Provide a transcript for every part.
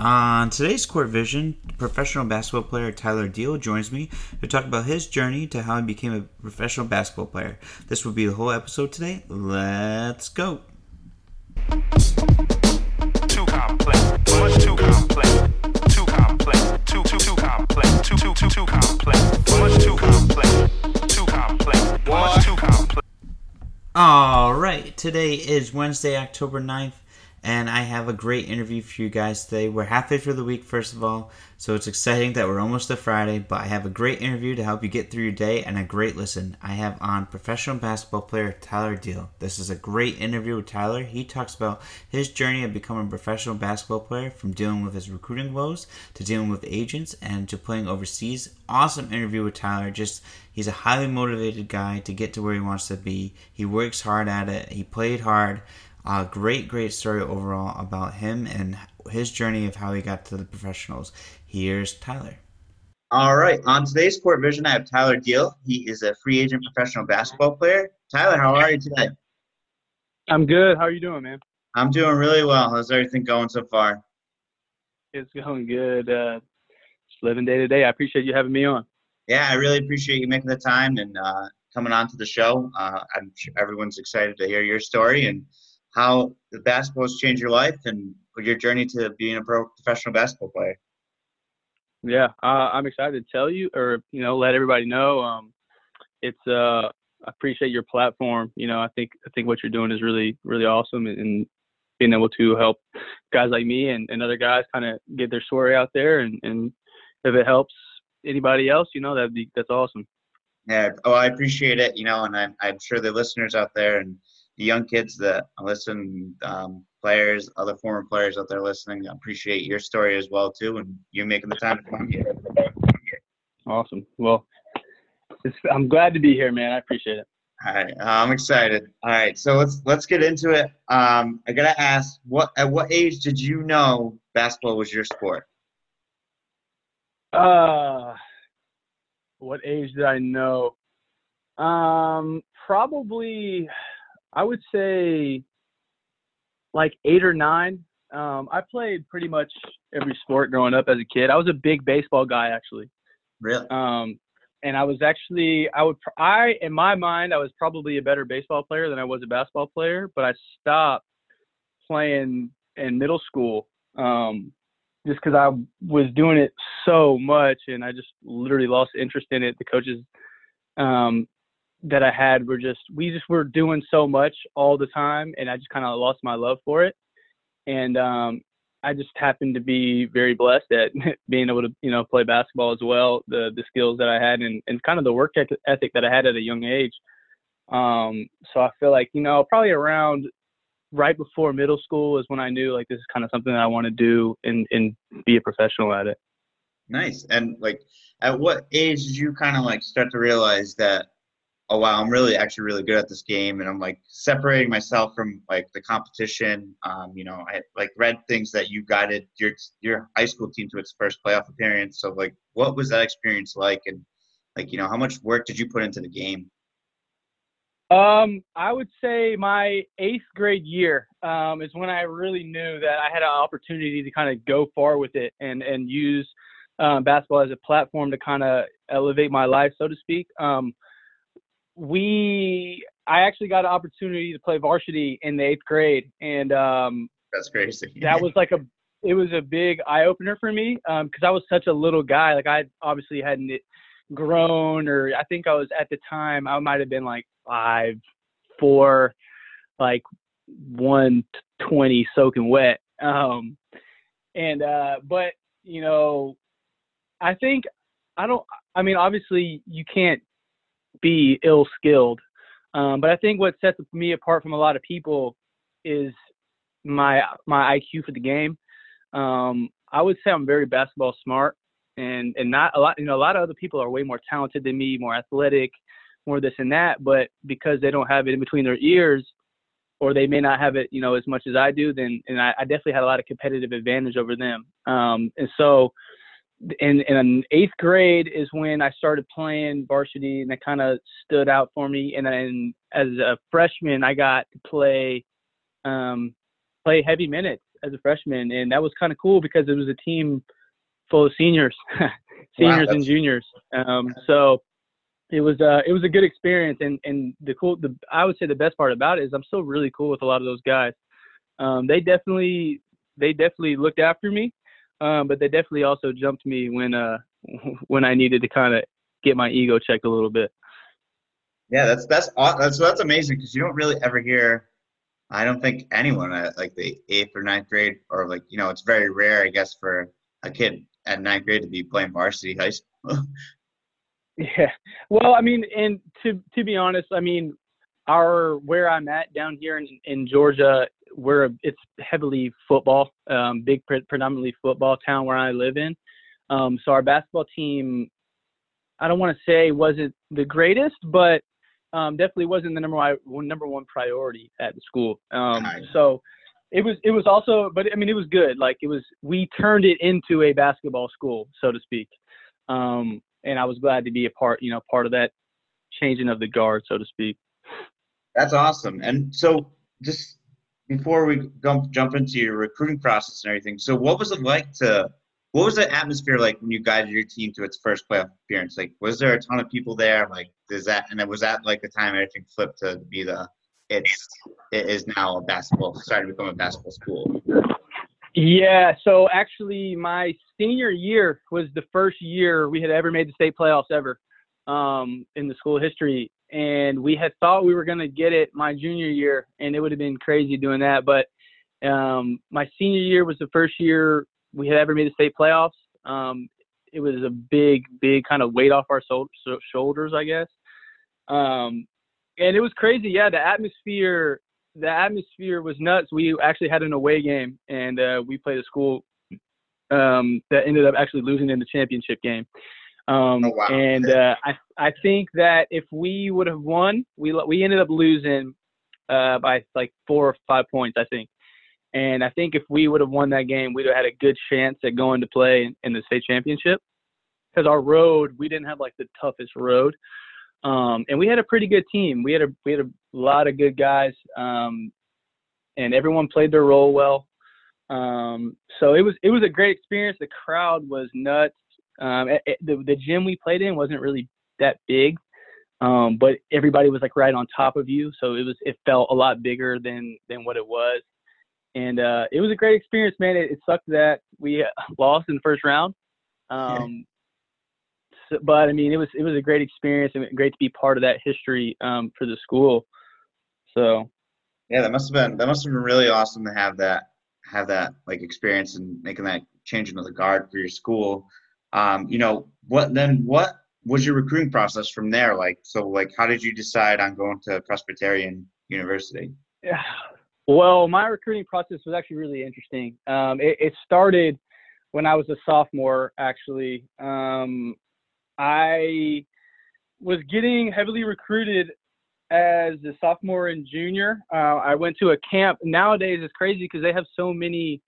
On today's Court Vision, professional basketball player Tyler Deal joins me to talk about his journey to how he became a professional basketball player. This will be the whole episode today. Let's go. Too complex, much too complex, too complex, too too too complex, too too too too complex, much too complex, too complex, much too complex. All right, today is Wednesday, October 9th, and I have a great interview for you guys today. We're halfway through the week, first of all, so it's exciting that we're almost to Friday, but I have a great interview to help you get through your day and a great listen. I have on professional basketball player Tyler Deal. This is a great interview with Tyler. He talks about his journey of becoming a professional basketball player from dealing with his recruiting woes to dealing with agents and to playing overseas. Awesome interview with Tyler. Just he's a highly motivated guy to get to where he wants to be. He works hard at it. He played hard. A great, great story overall about him and his journey of how he got to the professionals. Here's Tyler. All right. On today's Court Vision, I have Tyler Deal. He is a free agent professional basketball player. Tyler, how are you today? I'm good. How are you doing, man? I'm doing really well. How's everything going so far? It's going good. Uh, just living day to day. I appreciate you having me on. Yeah, I really appreciate you making the time and uh, coming on to the show. Uh, I'm sure everyone's excited to hear your story and how the basketball has changed your life and your journey to being a pro professional basketball player. Yeah, uh, I'm excited to tell you, or you know, let everybody know. Um, it's uh, I appreciate your platform. You know, I think I think what you're doing is really really awesome, and being able to help guys like me and, and other guys kind of get their story out there, and, and if it helps anybody else, you know, that'd be that's awesome. Yeah. Oh, I appreciate it. You know, and I'm I'm sure the listeners out there and the young kids that listen, um, players, other former players out there listening, I appreciate your story as well too, and you making the time to come here. Awesome. Well, it's, I'm glad to be here, man. I appreciate it. All right, uh, I'm excited. All right, so let's let's get into it. Um, I gotta ask, what at what age did you know basketball was your sport? Uh, what age did I know? Um, probably, I would say, like eight or nine. Um, I played pretty much every sport growing up as a kid. I was a big baseball guy, actually. Really? Um, and I was actually, I would, I in my mind, I was probably a better baseball player than I was a basketball player. But I stopped playing in middle school um, just because I was doing it so much, and I just literally lost interest in it. The coaches um, that I had were just, we just were doing so much all the time, and I just kind of lost my love for it. And um, I just happened to be very blessed at being able to, you know, play basketball as well. The the skills that I had and, and kind of the work ethic that I had at a young age. Um, so I feel like, you know, probably around right before middle school is when I knew like this is kind of something that I want to do and and be a professional at it. Nice. And like, at what age did you kind of like start to realize that, oh wow, I'm really actually really good at this game, and I'm like separating myself from like the competition. Um, you know, I like read things that you guided your your high school team to its first playoff appearance. So like, what was that experience like, and like, you know, how much work did you put into the game? Um, I would say my eighth grade year um, is when I really knew that I had an opportunity to kind of go far with it and and use um, basketball as a platform to kind of elevate my life, so to speak. Um, we, I actually got an opportunity to play varsity in the eighth grade, and um, That's crazy. that was like a it was a big eye opener for me because I was such a little guy. Like I obviously hadn't grown, or I think I was at the time I might have been like five, four, like one twenty soaking wet. Um, and uh, but you know, I think I don't. I mean, obviously you can't be ill skilled, um, but I think what sets me apart from a lot of people is my my IQ for the game. Um, I would say I'm very basketball smart, and and not a lot. You know, a lot of other people are way more talented than me, more athletic, more this and that. But because they don't have it in between their ears, or they may not have it, you know, as much as I do, then and I, I definitely had a lot of competitive advantage over them. Um, and so, in in eighth grade is when I started playing varsity, and that kind of stood out for me. And then as a freshman, I got to play um, play heavy minutes as a freshman, and that was kind of cool because it was a team full of seniors, seniors and juniors. Um, so it was uh, it was a good experience, and and the cool the I would say the best part about it is I'm still really cool with a lot of those guys. Um, they definitely they definitely looked after me, um, but they definitely also jumped me when uh when I needed to kind of get my ego checked a little bit. Yeah, that's that's that's that's amazing because you don't really ever hear. I don't think anyone at like the eighth or ninth grade, or like you know, it's very rare, I guess, for a kid at ninth grade to be playing varsity high school. Yeah. Well, I mean, and to to be honest, I mean, our where I'm at down here in, in Georgia, we're a, it's heavily football, um, big pre- predominantly football town where I live in. Um, so our basketball team, I don't want to say wasn't the greatest, but um, definitely wasn't the number one number one priority at the school. Um, so it was it was also, but I mean, it was good. Like it was, we turned it into a basketball school, so to speak. Um, and I was glad to be a part, you know, part of that changing of the guard, so to speak. That's awesome. And so, just before we go, jump into your recruiting process and everything, so what was it like to? What was the atmosphere like when you guided your team to its first playoff appearance? Like, was there a ton of people there? Like, does that and then was that like the time everything flipped to be the? It's it is now a basketball started to become a basketball school. Yeah, so actually, my senior year was the first year we had ever made the state playoffs ever um, in the school history, and we had thought we were going to get it my junior year, and it would have been crazy doing that. But um, my senior year was the first year we had ever made the state playoffs. Um, it was a big, big kind of weight off our so- so- shoulders, I guess. Um, and it was crazy. Yeah, the atmosphere the atmosphere was nuts. We actually had an away game, and uh, we played a school um, that ended up actually losing in the championship game. Um, Oh, wow. And uh, I I think that if we would have won, we we ended up losing uh, by like four or five points, I think. And I think if we would have won that game, we'd have had a good chance at going to play in, the state championship. Because our road, we didn't have like the toughest road. Um, and we had a pretty good team. We had a we had a lot of good guys, um, and everyone played their role well. Um, so it was it was a great experience. The crowd was nuts. Um, it, it- the the gym we played in wasn't really that big, um, but everybody was like right on top of you, so it was it felt a lot bigger than than what it was. And uh, it was a great experience, man. It, it sucked that we uh, lost in the first round. Um, so, but I mean, it was it was a great experience and great to be part of that history um, for the school. So Yeah, that must have been that must have been really awesome to have that have that like experience and making that change into the guard for your school. Um, you know, what then what was your recruiting process from there? Like so like how did you decide on going to Presbyterian University? Yeah. Well, my recruiting process was actually really interesting. Um, it, it started when I was a sophomore, actually. Um, I was getting heavily recruited as a sophomore and junior. Uh, I went to a camp. Nowadays, it's crazy because they have so many,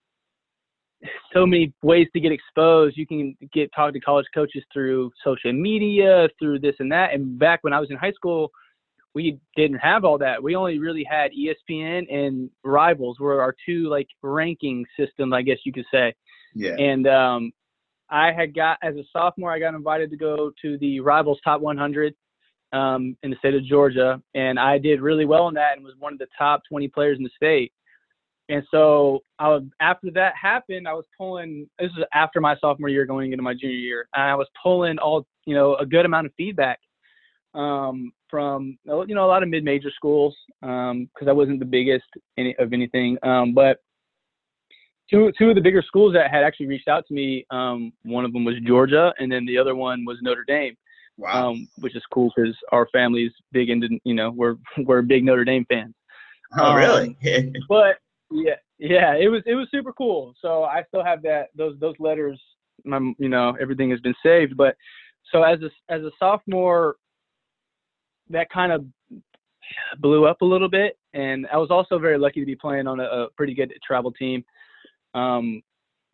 so many ways to get exposed. You can get talk to college coaches through social media, through this and that. And back when I was in high school, we didn't have all that. We only really had ESPN and Rivals were our two like ranking systems, I guess you could say. Yeah. And um, I had got as a sophomore, I got invited to go to the Rivals Top 100 um, in the state of Georgia, and I did really well in that and was one of the top 20 players in the state. And so I was, after that happened, I was pulling. This was after my sophomore year, going into my junior year, and I was pulling all you know a good amount of feedback um, from you know a lot of mid-major schools because I wasn't the biggest any, of anything, um, but two two of the bigger schools that had actually reached out to me. Um, one of them was Georgia, and then the other one was Notre Dame, Wow. um, which is cool because our family's big into you know we're we're big Notre Dame fans. oh really? But yeah, yeah, it was it was super cool. So I still have that those those letters. My you know everything has been saved. But so as a as a sophomore, that kind of blew up a little bit, and I was also very lucky to be playing on a, a pretty good travel team. Um,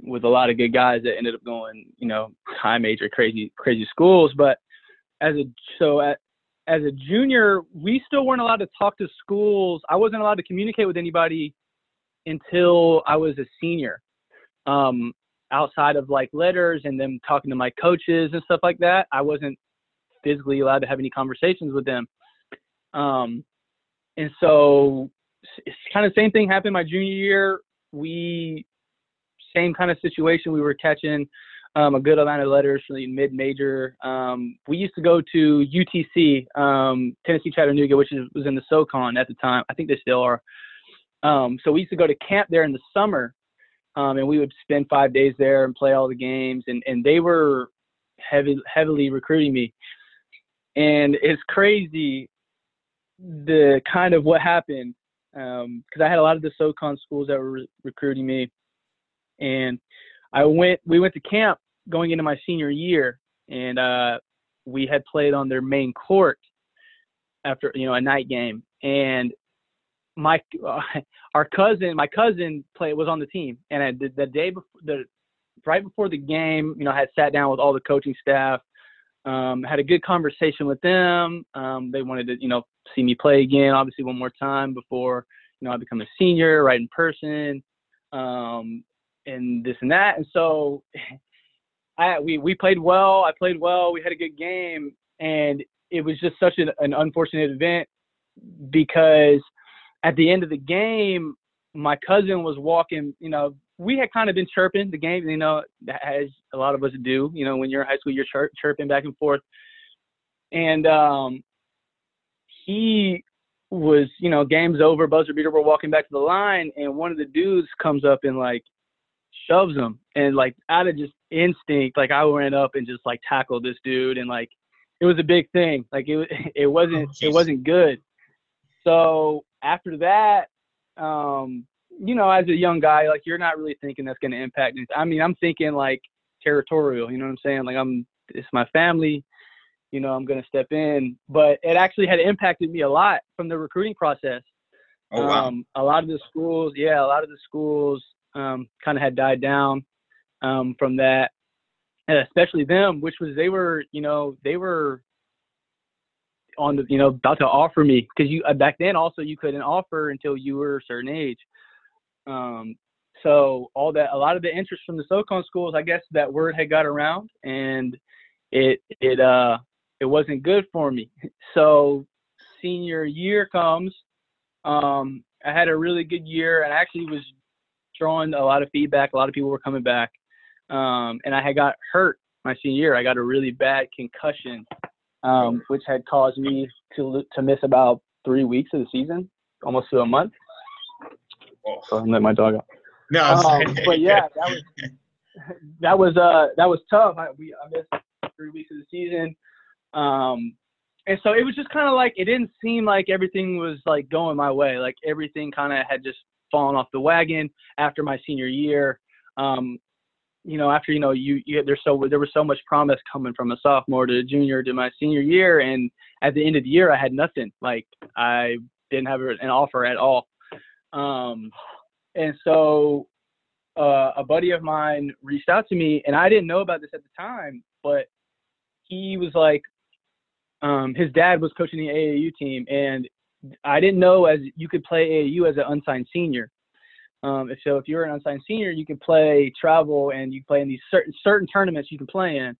with a lot of good guys that ended up going, you know, high major, crazy, crazy schools. But as a so at, as a junior, we still weren't allowed to talk to schools. I wasn't allowed to communicate with anybody until I was a senior. Um, outside of like letters and them talking to my coaches and stuff like that, I wasn't physically allowed to have any conversations with them. Um, and so it's kind of same thing happened my junior year. We same kind of situation. We were catching um, a good amount of letters from the mid-major. Um, we used to go to UTC, um, Tennessee Chattanooga, which is, was in the SoCon at the time. I think they still are. Um, so we used to go to camp there in the summer, um, and we would spend five days there and play all the games. And and they were heavy, heavily recruiting me. And it's crazy the kind of what happened because um, I had a lot of the SoCon schools that were re- recruiting me, and I went. We went to camp going into my senior year, and uh, we had played on their main court after you know a night game, and my uh, our cousin, my cousin played was on the team, and I, the, the day before the right before the game, you know, I had sat down with all the coaching staff, um, had a good conversation with them. Um, they wanted to, you know, see me play again, obviously one more time before, you know, I become a senior, right in person, um, and this and that. And so, I we we played well. I played well. We had a good game, and it was just such an, an unfortunate event because at the end of the game, my cousin was walking, you know, we had kind of been chirping the game, you know, as a lot of us do. You know, when you're in high school, you're chirp, chirping back and forth. And um, he was, you know, game's over, buzzer beater, we're walking back to the line, and one of the dudes comes up and like shoves him, and like out of just instinct, like I ran up and just like tackled this dude, and like it was a big thing. Like it it wasn't oh, it wasn't good. So after that, um, you know, as a young guy, like you're not really thinking that's going to impact. I mean, I'm thinking like territorial. You know what I'm saying? Like I'm, it's my family. You know, I'm going to step in. But it actually had impacted me a lot from the recruiting process. Oh wow. Um, a lot of the schools, yeah, a lot of the schools um, kind of had died down um, from that, and especially them, which was they were, you know, they were on the, you know, about to offer me because you uh, back then also you couldn't offer until you were a certain age. Um, so all that, a lot of the interest from the SoCon schools, I guess that word had got around, and it it uh it wasn't good for me. So senior year comes, um, I had a really good year, and I actually was drawing a lot of feedback. A lot of people were coming back, um, and I had got hurt my senior year. I got a really bad concussion, um, which had caused me to to miss about three weeks of the season, almost to a month. So I'm letting my dog out. No, um, but yeah, that was that was uh that was tough. I, we I missed three weeks of the season, um, and so it was just kind of like it didn't seem like everything was like going my way. Like everything kind of had just fallen off the wagon after my senior year. Um, you know, after you know you, you there's so there was so much promise coming from a sophomore to a junior to my senior year, and at the end of the year I had nothing. Like I didn't have an offer at all. Um, and so uh, a buddy of mine reached out to me, and I didn't know about this at the time, but he was like, um, his dad was coaching the AAU team, and I didn't know as you could play AAU as an unsigned senior. Um, so if you're an unsigned senior, you can play travel and you play in these certain certain tournaments you can play in,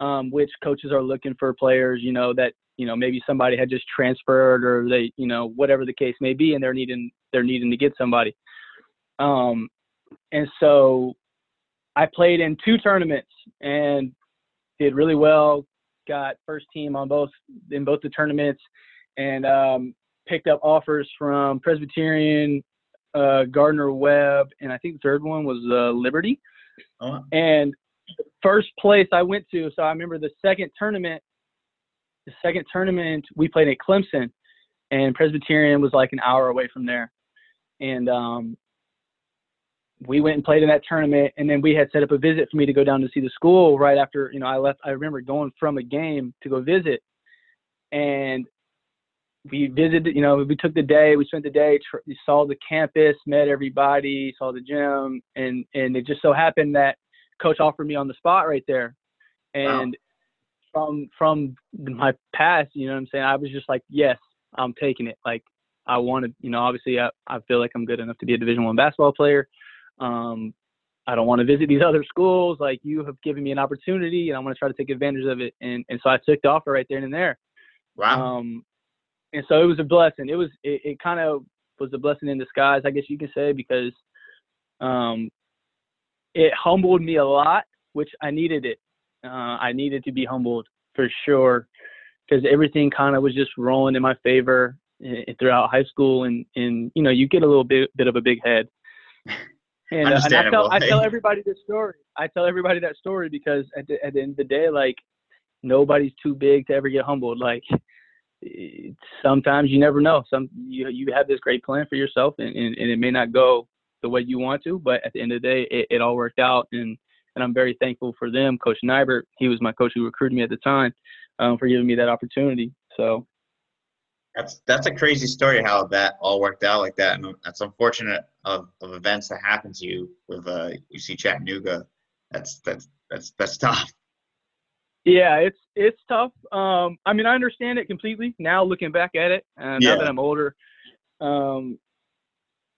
um, which coaches are looking for players, you know, that you know maybe somebody had just transferred or they you know whatever the case may be and they're needing they're needing to get somebody. Um and so i played in two tournaments and did really well got first team on both in both the tournaments and um picked up offers from presbyterian uh gardner webb and i think the third one was uh liberty oh. and first place i went to so i remember the second tournament the second tournament we played at Clemson, and Presbyterian was like an hour away from there, and um, we went and played in that tournament, and then we had set up a visit for me to go down to see the school right after you know I left. I remember going from a game to go visit, and we visited. You know, we took the day. We spent the day. Tr- saw the campus, met everybody, saw the gym, and and it just so happened that coach offered me on the spot right there, and from from my past, you know what I'm saying? I was just like, yes, I'm taking it. Like I want to, you know, obviously I, I feel like I'm good enough to be a Division One basketball player. Um, I don't want to visit these other schools. Like you have given me an opportunity, and I want to try to take advantage of it. And and so I took the offer right there and there. Wow. Um, and so it was a blessing. It was it, it kind of was a blessing in disguise, I guess you can say, because um, it humbled me a lot, which I needed it. Uh, I needed to be humbled for sure, because everything kind of was just rolling in my favor eh, throughout high school, and and you know you get a little bit bit of a big head. And, uh, and I tell I tell everybody this story. I tell everybody that story because at the, at the end of the day, like nobody's too big to ever get humbled. Like sometimes you never know. Some you you have this great plan for yourself, and, and, and, it may not go the way you want to, but at the end of the day, it, it all worked out, and and I'm very thankful for them. Coach Nibert, he was my coach who recruited me at the time, um, for giving me that opportunity. So that's that's a crazy story how that all worked out like that, and that's unfortunate of, of events that happen to you with uh, UC Chattanooga. That's that's that's that's tough. Yeah, it's it's tough. Um, I mean, I understand it completely now, looking back at it. Uh, yeah. Now that I'm older, um,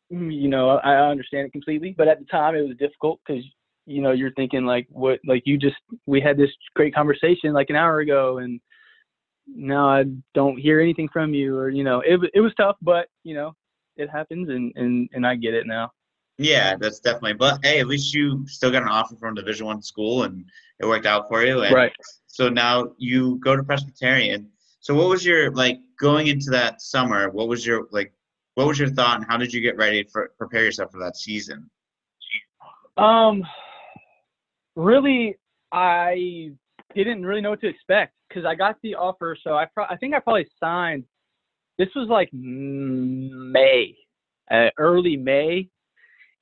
you know, I, I understand it completely. But at the time, it was difficult because you know you're thinking like, what? Like you just we had this great conversation like an hour ago, and now I don't hear anything from you, or you know, it it was tough, but you know, it happens, and and and I get it now. Yeah, that's definitely. But hey, at least you still got an offer from Division One school, and it worked out for you. And right. So now you go to Presbyterian. So what was your like going into that summer? What was your like? What was your thought, and how did you get ready for prepare yourself for that season? Um, really, I didn't really know what to expect because I got the offer. So I pro- I think I probably signed. This was like May, uh, early May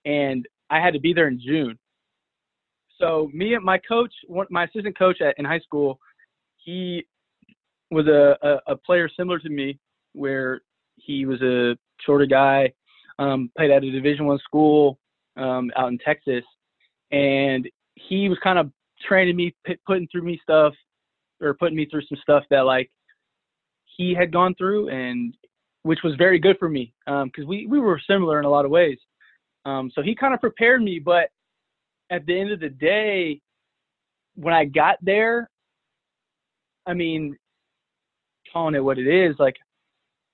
and I had to be there in June. So me and my coach, my assistant coach at, in high school, he was a, a, a player similar to me, where he was a shorter guy, um, played at a Division One school um, out in Texas, and he was kind of training me, p- putting through me stuff, or putting me through some stuff that like he had gone through, and which was very good for me because um, we we were similar in a lot of ways. Um, so he kind of prepared me, but at the end of the day, when I got there, I mean, calling it what it is, like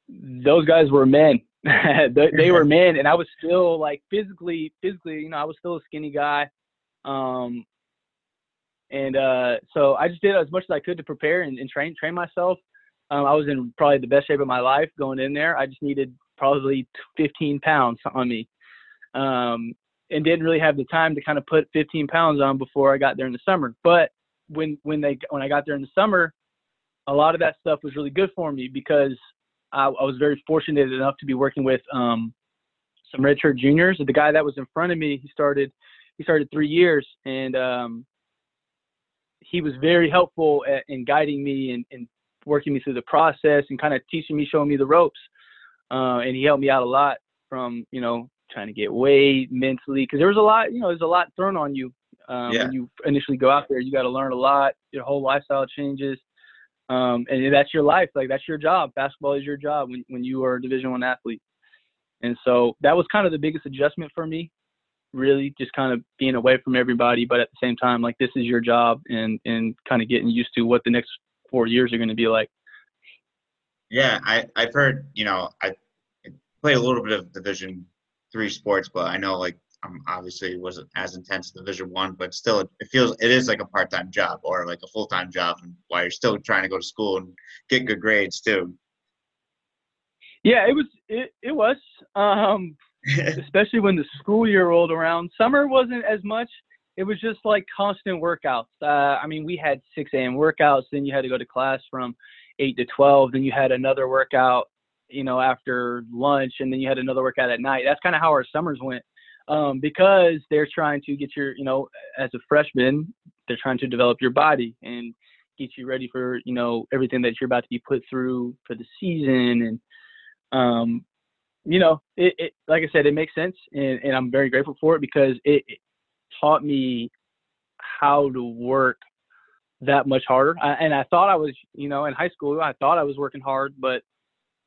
those guys were men. they, they were men, and I was still like physically, physically, you know, I was still a skinny guy. Um, and uh, so I just did as much as I could to prepare and, and train train myself. Um, I was in probably the best shape of my life going in there. I just needed probably 15 pounds on me um, and didn't really have the time to kind of put 15 pounds on before I got there in the summer. But when when they when I got there in the summer, a lot of that stuff was really good for me because I, I was very fortunate enough to be working with um, some redshirt juniors. The guy that was in front of me, he started he started three years, and um, he was very helpful at, in guiding me and, and working me through the process and kind of teaching me, showing me the ropes. Uh, and he helped me out a lot from you know trying to get weight mentally because there was a lot you know there's a lot thrown on you um, yeah. when you initially go out there. You got to learn a lot. Your whole lifestyle changes. Um, and that's your life. Like that's your job. Basketball is your job when, when you are a division one athlete. And so that was kind of the biggest adjustment for me really just kind of being away from everybody. But at the same time like this is your job and and kind of getting used to what the next four years are going to be like. Yeah i i've heard you know i played a little bit of division three sports, but I know like um, obviously it wasn't as intense in Division One, but still it, it, feels it is like a part time job or like a full time job, and while you're still trying to go to school and get good grades too. Yeah, it was it it was, um, especially when the school year rolled around. Summer wasn't as much. It was just like constant workouts. Uh, I mean, we had 6 a.m. workouts. Then you had to go to class from 8 to 12. Then you had another workout you know, after lunch, and then you had another workout at night. That's kind of how our summers went, um, because they're trying to get your, you know, as a freshman, they're trying to develop your body and get you ready for, you know, everything that you're about to be put through for the season, and, um, you know, it, it like I said, it makes sense, and, and I'm very grateful for it because it, it taught me how to work that much harder. I, and I thought I was, you know, in high school, I thought I was working hard, but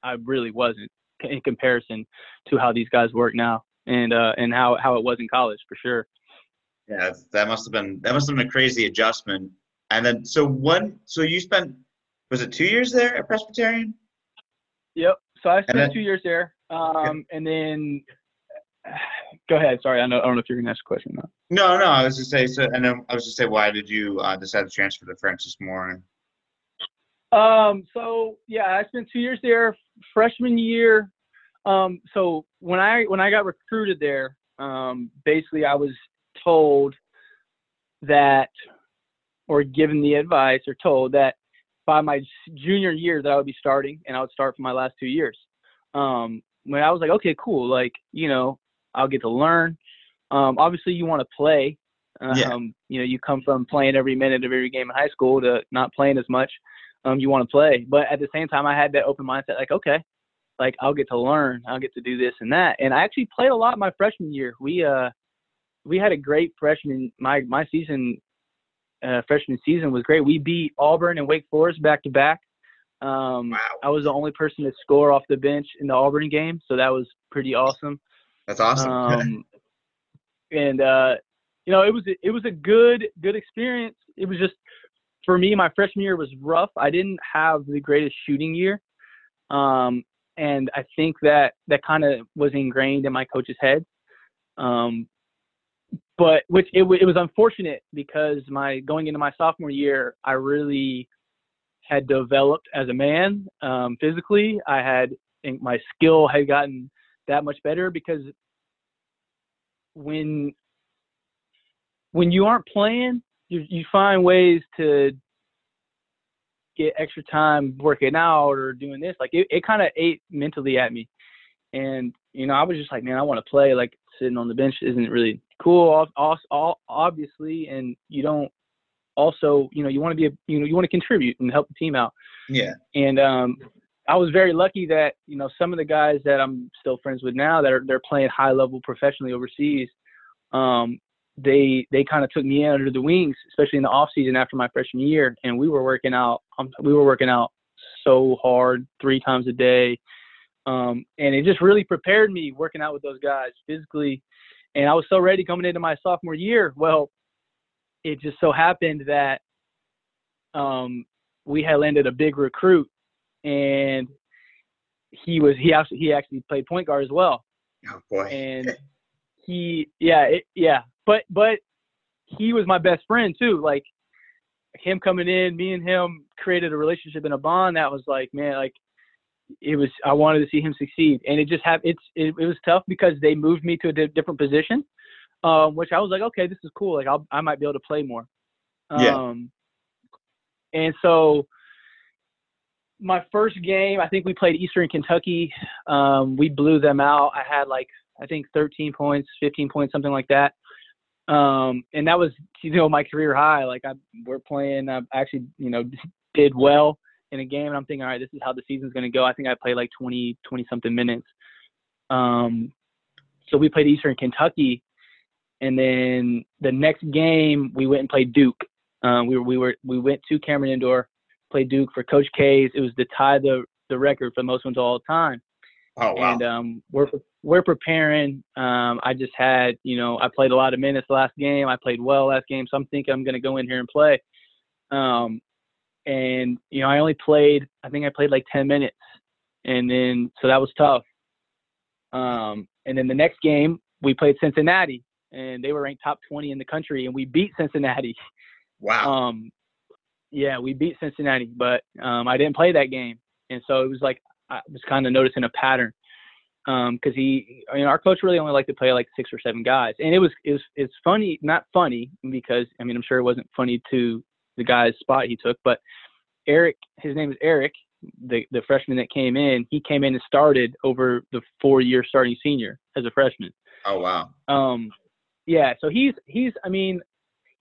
I really wasn't. in comparison to how these guys work now and uh, and how how it was in college for sure. Yeah, that must have been that must have been a crazy adjustment. And then, so when so you spent was it two years there at Presbyterian? Yep. So I spent then- two years there, um, and then go ahead. Sorry, I, know, I don't know if you're gonna ask a question. Now. No, no. I was just say so, and then I was just say, why did you uh, decide to transfer to Francis Marion? Um, so yeah, I spent two years there. Freshman year, um, so when I when I got recruited there, um, basically I was told that, or given the advice, or told that by my junior year that I would be starting, and I would start for my last two years. Um, when I was like, okay, cool, like you know, I'll get to learn. Um, obviously, you want to play. Um, Yeah. You know, you come from playing every minute of every game in high school to not playing as much um, you want to play. But at the same time, I had that open mindset, like, okay, like I'll get to learn, I'll get to do this and that. And I actually played a lot my freshman year. We uh, we had a great freshman. My my season, uh, freshman season was great. We beat Auburn and Wake Forest back to back. Um, Wow, I was the only person to score off the bench in the Auburn game, so that was pretty awesome. that's awesome. Um, and uh, you know, it was it was a good good experience. It was just for me, my freshman year was rough. I didn't have the greatest shooting year, um, and I think that that kind of was ingrained in my coach's head. Um, but which it, it was unfortunate because my going into my sophomore year, I really had developed as a man um, physically. I had my skill had gotten that much better because when when you aren't playing, you you find ways to get extra time working out or doing this. Like it, it kind of ate mentally at me, and you know I was just like, man, I want to play. Like sitting on the bench isn't really cool, obviously, and you don't. Also, you know, you want to be a, you know, you want to contribute and help the team out. yeah, And um, I was very lucky that you know some of the guys that I'm still friends with now that are they're playing high level professionally overseas. Um, they they kind of took me in under the wings, especially in the off season after my freshman year, and we were working out. Um, we were working out so hard, three times a day, um, and it just really prepared me working out with those guys physically. And I was so ready coming into my sophomore year. Well, it just so happened that um, we had landed a big recruit, and he was he actually he actually played point guard as well oh boy, and he yeah it, yeah but but he was my best friend too like him coming in me and him created a relationship and a bond that was like man like it was i wanted to see him succeed and it just have it's it, it was tough because they moved me to a di- different position um which i was like okay this is cool like I'll, i might be able to play more Yeah. um and so my first game, I think we played Eastern Kentucky. Um, we blew them out. I had like I think 13 points, 15 points, something like that. Um, and that was you know my career high. Like I, we're playing. I actually you know did well in a game, and I'm thinking, all right, this is how the season's going to go. I think I played like 20, 20 something minutes. Um, so we played Eastern Kentucky, and then the next game we went and played Duke. Um, we were we were we went to Cameron Indoor, played Duke for Coach K's. It was to tie the the record for most ones all time. Oh wow, And um, we're we're preparing. Um, I just had you know I played a lot of minutes last game. I played well last game, so I'm thinking I'm going to go in here and play. Um, and you know I only played I think I played like 10 minutes, and then so that was tough. Um, and then the next game we played Cincinnati, and they were ranked top 20 in the country, and we beat Cincinnati. wow, Um, yeah, we beat Cincinnati, but um, I didn't play that game, and so it was like I was kind of noticing a pattern because he, I mean, our coach really only liked to play like six or seven guys, and it was was it's funny, not funny because I mean I'm sure it wasn't funny to the guy's spot he took, but Eric, his name is Eric, the the freshman that came in, he came in and started over the four year starting senior as a freshman. oh wow, Um, yeah, so he's he's I mean,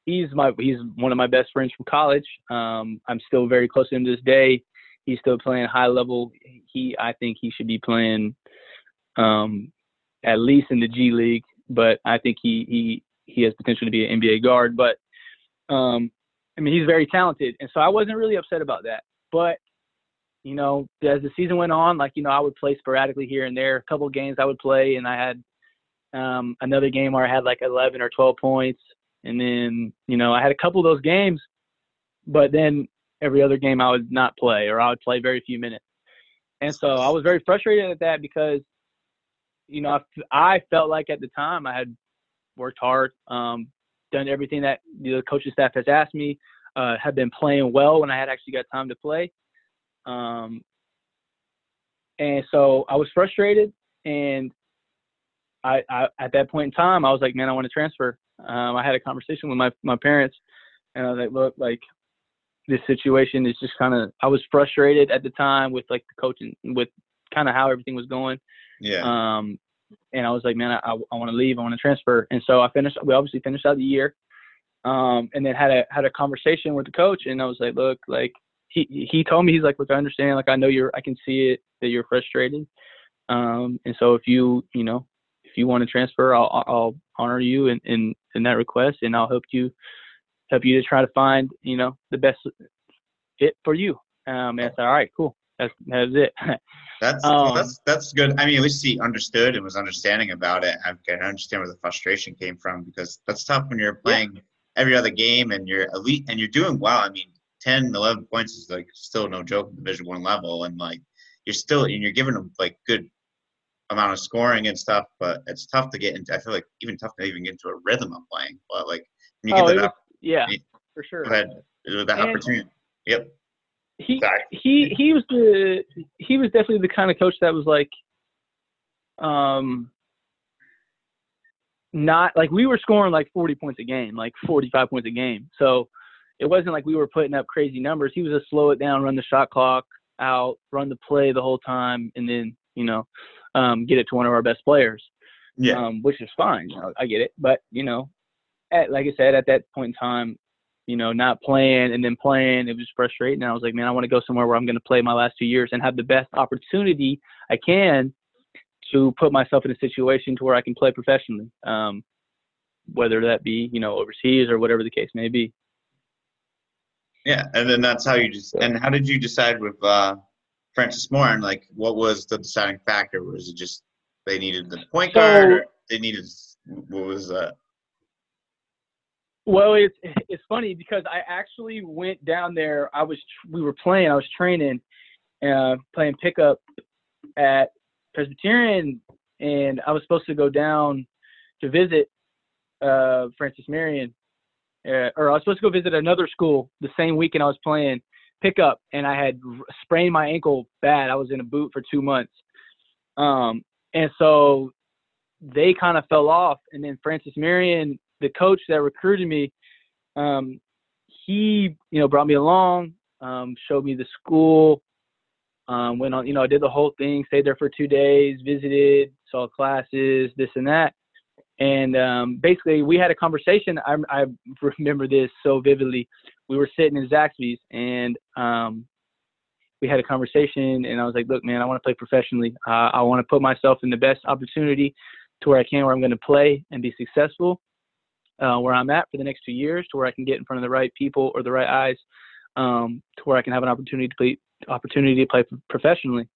he's my he's one of my best friends from college. Um, I'm still very close to him to this day. He's still playing high level. He I think he should be playing um, at least in the G League, but I think he he he has potential to be an NBA guard. But um, I mean, he's very talented, and so I wasn't really upset about that. But you know, as the season went on, like you know, I would play sporadically here and there. A couple games I would play, and I had um, another game where I had like 11 or 12 points, and then you know, I had a couple of those games, but then every other game I would not play, or I would play very few minutes. And so I was very frustrated at that because, you know, I felt like at the time I had worked hard, um, done everything that the coaching staff has asked me, uh, had been playing well when I had actually got time to play. Um, and so I was frustrated, and I, I, at that point in time I was like, man, I want to transfer. Um, I had a conversation with my my parents, and I was like, look, like this situation is just kind of I was frustrated at the time with like the coaching with kind of how everything was going. Yeah. Um, and I was like, man, I, I want to leave. I want to transfer. And so I finished. We obviously finished out the year, um, and then had a had a conversation with the coach. And I was like, look, like he he told me he's like, look, I understand. Like I know you're. I can see it that you're frustrated. Um, and so if you you know if you want to transfer, I'll I'll honor you in in, in that request, and I'll help you help you to try to find you know the best fit for you. Um, and I said, all right, cool. That's that's it. That's Um, that's that's good. I mean, at least he understood and was understanding about it. I can understand where the frustration came from because that's tough when you're playing every other game and you're elite and you're doing well. I mean, 10, 11 points is like still no joke at Division One level, and like you're still and you're giving them like good amount of scoring and stuff. But it's tough to get into. I feel like even tough to even get into a rhythm of playing. But like when you Oh, get that yeah, Yeah. for sure. go ahead, that opportunity. Yep. he Sorry. he he was the he was definitely the kind of coach that was like um not like we were scoring like 40 points a game like 45 points a game so it wasn't like we were putting up crazy numbers he was a slow it down run the shot clock out run the play the whole time and then you know um get it to one of our best players Yeah. um, which is fine. You I get it, but you know, at, like I said, at that point in time, you know, not playing and then playing, it was frustrating. And I was like, man, I want to go somewhere where I'm going to play my last two years and have the best opportunity I can to put myself in a situation to where I can play professionally, um, whether that be you know overseas or whatever the case may be. Yeah, and then that's how you just. And how did you decide with uh, Francis Marion? And like, what was the deciding factor? Was it just they needed the point So- guard? Or they needed what was that? Well, it's it's funny because I actually went down there. I was we were playing. I was training, uh, playing pickup at Presbyterian, and I was supposed to go down to visit uh, Francis Marion, uh, or I was supposed to go visit another school the same weekend I was playing pickup, and I had sprained my ankle bad. I was in a boot for two months, um, and so they kind of fell off. And then Francis Marion, the coach that recruited me, um, he you know brought me along, um, showed me the school, um, went on you know I did the whole thing, stayed there for two days, visited, saw classes, this and that. And um, basically, we had a conversation. I, I remember this so vividly. We were sitting in Zaxby's, and um, we had a conversation. And I was like, "Look, man, I want to play professionally. Uh, I want to put myself in the best opportunity to where I can, where I'm going to play and be successful, uh, where I'm at for the next two years, to where I can get in front of the right people or the right eyes, um, to where I can have an opportunity to play opportunity to play professionally."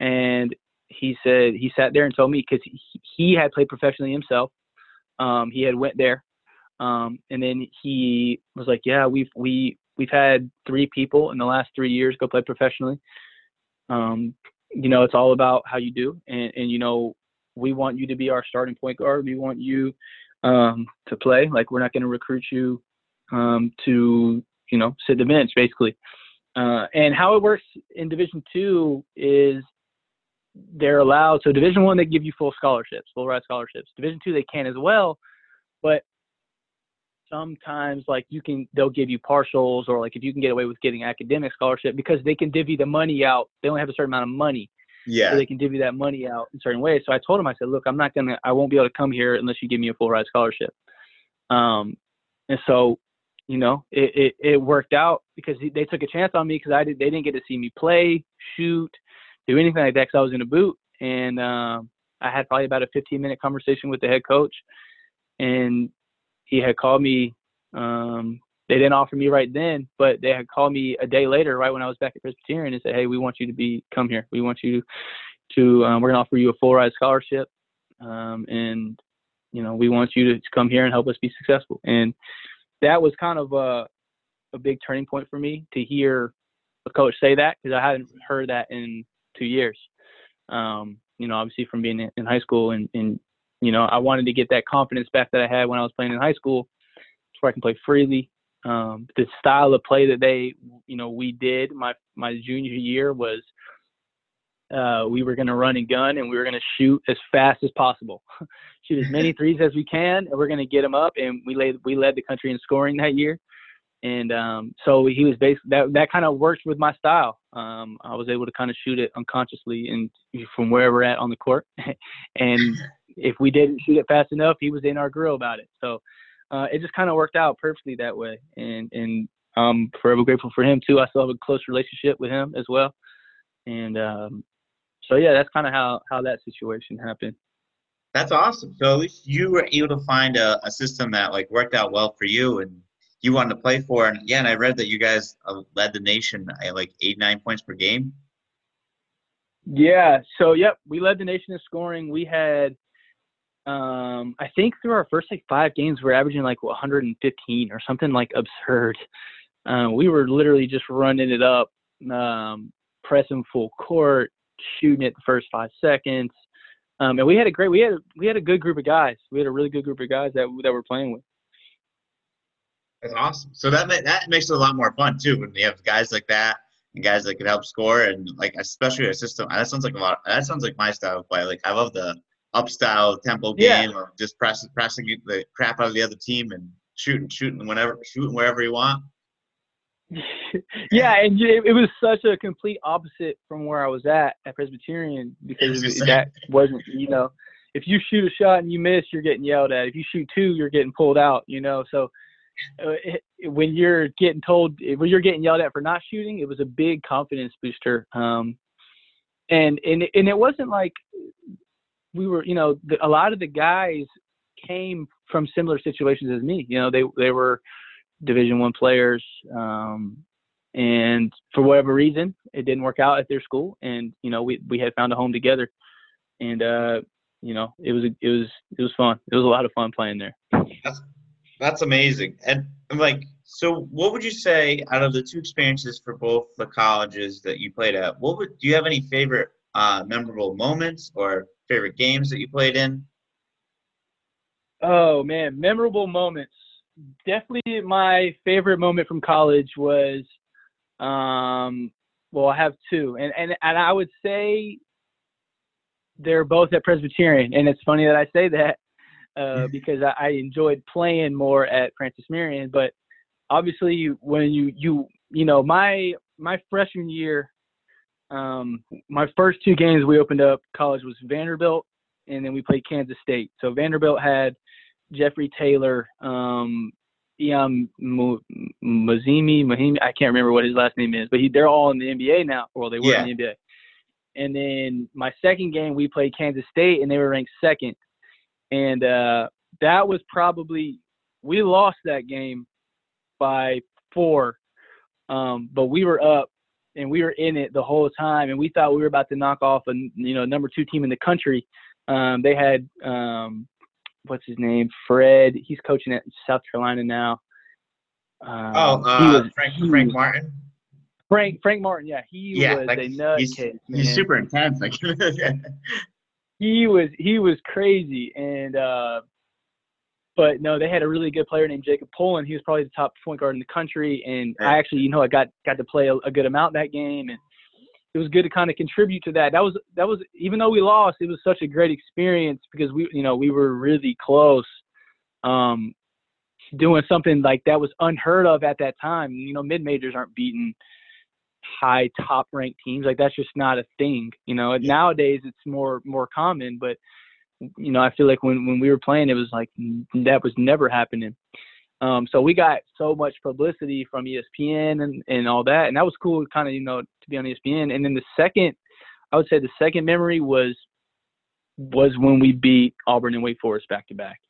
And he said he sat there and told me because he, he had played professionally himself. Um, he had went there, um, and then he was like, "Yeah, we've we we've had three people in the last three years go play professionally. Um, you know, it's all about how you do, and and you know, we want you to be our starting point guard. We want you um, to play. Like we're not going to recruit you um, to you know sit the bench, basically. Uh, and how it works in Division Two is they're allowed. So Division One, they give you full scholarships, full ride scholarships. Division Two, they can as well, but sometimes like you can, they'll give you partials or like if you can get away with getting academic scholarship because they can divvy the money out. They only have a certain amount of money, so Yeah. they can divvy that money out in certain ways. So I told him, I said, look, I'm not gonna, I won't be able to come here unless you give me a full ride scholarship. Um, and so, you know, it, it, it worked out because they took a chance on me because I did, they didn't get to see me play, shoot, do anything like that because I was in a boot. And um, I had probably about a 15 minute conversation with the head coach, and he had called me um, they didn't offer me right then, but they had called me a day later, right when I was back at Presbyterian, and said, "Hey, we want you to be come here. We want you to um, we're gonna offer you a full ride scholarship, um, and you know we want you to come here and help us be successful." And that was kind of a a big turning point for me to hear a coach say that because I hadn't heard that in two years. Um, you know, obviously from being in high school and, and you know, I wanted to get that confidence back that I had when I was playing in high school, where I can play freely. Um, the style of play that they, you know, we did my my junior year was uh, we were going to run and gun and we were going to shoot as fast as possible, shoot as many threes as we can, and we're going to get them up. And we led we led the country in scoring that year and um, so he was basically that that kind of worked with my style. Um, I was able to kind of shoot it unconsciously and from where we're at on the court, and if we didn't shoot it fast enough, he was in our grill about it. So uh, it just kind of worked out perfectly that way, and and I'm forever grateful for him too. I still have a close relationship with him as well, and um, so yeah, that's kind of how how that situation happened. That's awesome. So at least you were able to find a, a system that like worked out well for you and you wanted to play for. And yeah, and I read that you guys uh, led the nation at like eight, nine points per game. Yeah. So, yep, we led the nation in scoring. We had, um, I think through our first like five games, we're averaging like 115 or something like absurd. Um, we were literally just running it up, um, pressing full court, shooting it the first five seconds. Um, and we had a great, we had, we had a good group of guys. We had a really good group of guys that that we're playing with. That's awesome. So that that makes it a lot more fun too when you have guys like that and guys that can help score and like especially a system. That sounds like a lot. That sounds like my style of play. Like I love the up style tempo game yeah. of just pressing pressing the crap out of the other team and shooting shooting whenever shooting wherever you want. yeah, and it, was such a complete opposite from where I was at at Presbyterian because that wasn't you know if you shoot a shot and you miss, you're getting yelled at. If you shoot two, you're getting pulled out. You know, so uh, when you're getting told when you're getting yelled at for not shooting, it was a big confidence booster. Um, and and and it wasn't like we were, you know, the, a lot of the guys came from similar situations as me. You know, they they were Division One players, um, and for whatever reason, it didn't work out at their school. And you know, we we had found a home together, and uh, you know, it was it was it was fun. It was a lot of fun playing there. That's that's amazing. And I'm like, so what would you say out of the two experiences for both the colleges that you played at? What would do you have any favorite uh, memorable moments or favorite games that you played in? Oh man, memorable moments. Definitely my favorite moment from college was um well I have two. And and and I would say they're both at Presbyterian and it's funny that I say that uh, because I, I enjoyed playing more at Francis Marion. But obviously, when you you you know my my freshman year, um, my first two games we opened up college was Vanderbilt, and then we played Kansas State. So Vanderbilt had Jeffrey Taylor, um, Ian Mazzimi, Mahimi. I can't remember what his last name is, but he, they're all in the NBA now. Well, they were yeah. in the NBA. And then my second game, we played Kansas State, and they were ranked second and uh, that was probably we lost that game by four, um, but we were up and we were in it the whole time, and we thought we were about to knock off a you know number two team in the country. Um, they had um, what's his name, Fred. He's coaching at South Carolina now. Um, oh, uh, was, Frank Frank Martin. Frank Frank Martin, yeah, he yeah, was like, a nut he's, case, He's super intense. Like he was he was crazy and uh but no they had a really good player named jacob Pullen. he was probably the top point guard in the country and i actually you know i got got to play a, a good amount that game and it was good to kind of contribute to that that was that was even though we lost it was such a great experience because we you know we were really close um doing something like that was unheard of at that time you know mid majors aren't beating high top ranked teams. Like that's just not a thing. You know, nowadays it's more more common, but you know, I feel like when when we were playing, it was like that was never happening. Um, so we got so much publicity from ESPN and, and all that, and that was cool, kind of you know to be on ESPN. And then the second, I would say the second memory was was when we beat Auburn and Wake Forest back to back.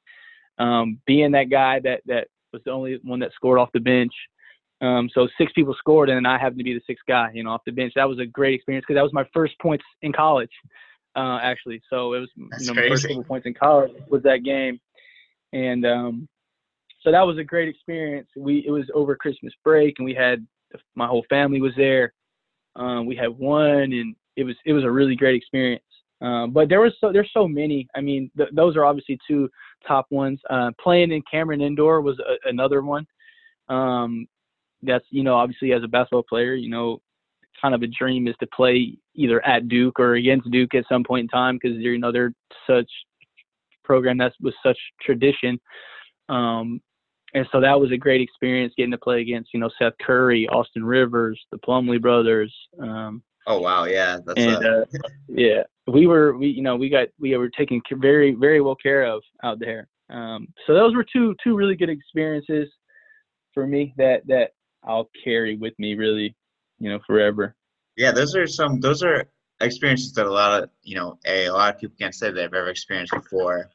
Um, being that guy that that was the only one that scored off the bench. Um, so six people scored, and I happened to be the sixth guy, you know, off the bench. That was a great experience because that was my first points in college, uh, actually. So it was, That's you know, my first couple points in college was that game, and um, so that was a great experience. We it was over Christmas break, and we had my whole family was there. Um, we had one, and it was it was a really great experience. Um, but there was so there's so many. I mean, th- those are obviously two top ones. Uh, playing in Cameron Indoor was a, another one. Um, that's you know obviously as a basketball player, you know, kind of a dream is to play either at Duke or against Duke at some point in time because you know they're such program that's with such tradition. Um, and so that was a great experience getting to play against you know Seth Curry, Austin Rivers, the Plumlee brothers. Um, Oh wow, yeah, that's and uh, uh, yeah, we were we you know we got we were taken very very well care of out there. Um, so those were two two really good experiences for me that that I'll carry with me really, you know, forever. yeah. Those are some. Those are experiences that a lot of you know a, a lot of people can't say they've ever experienced before,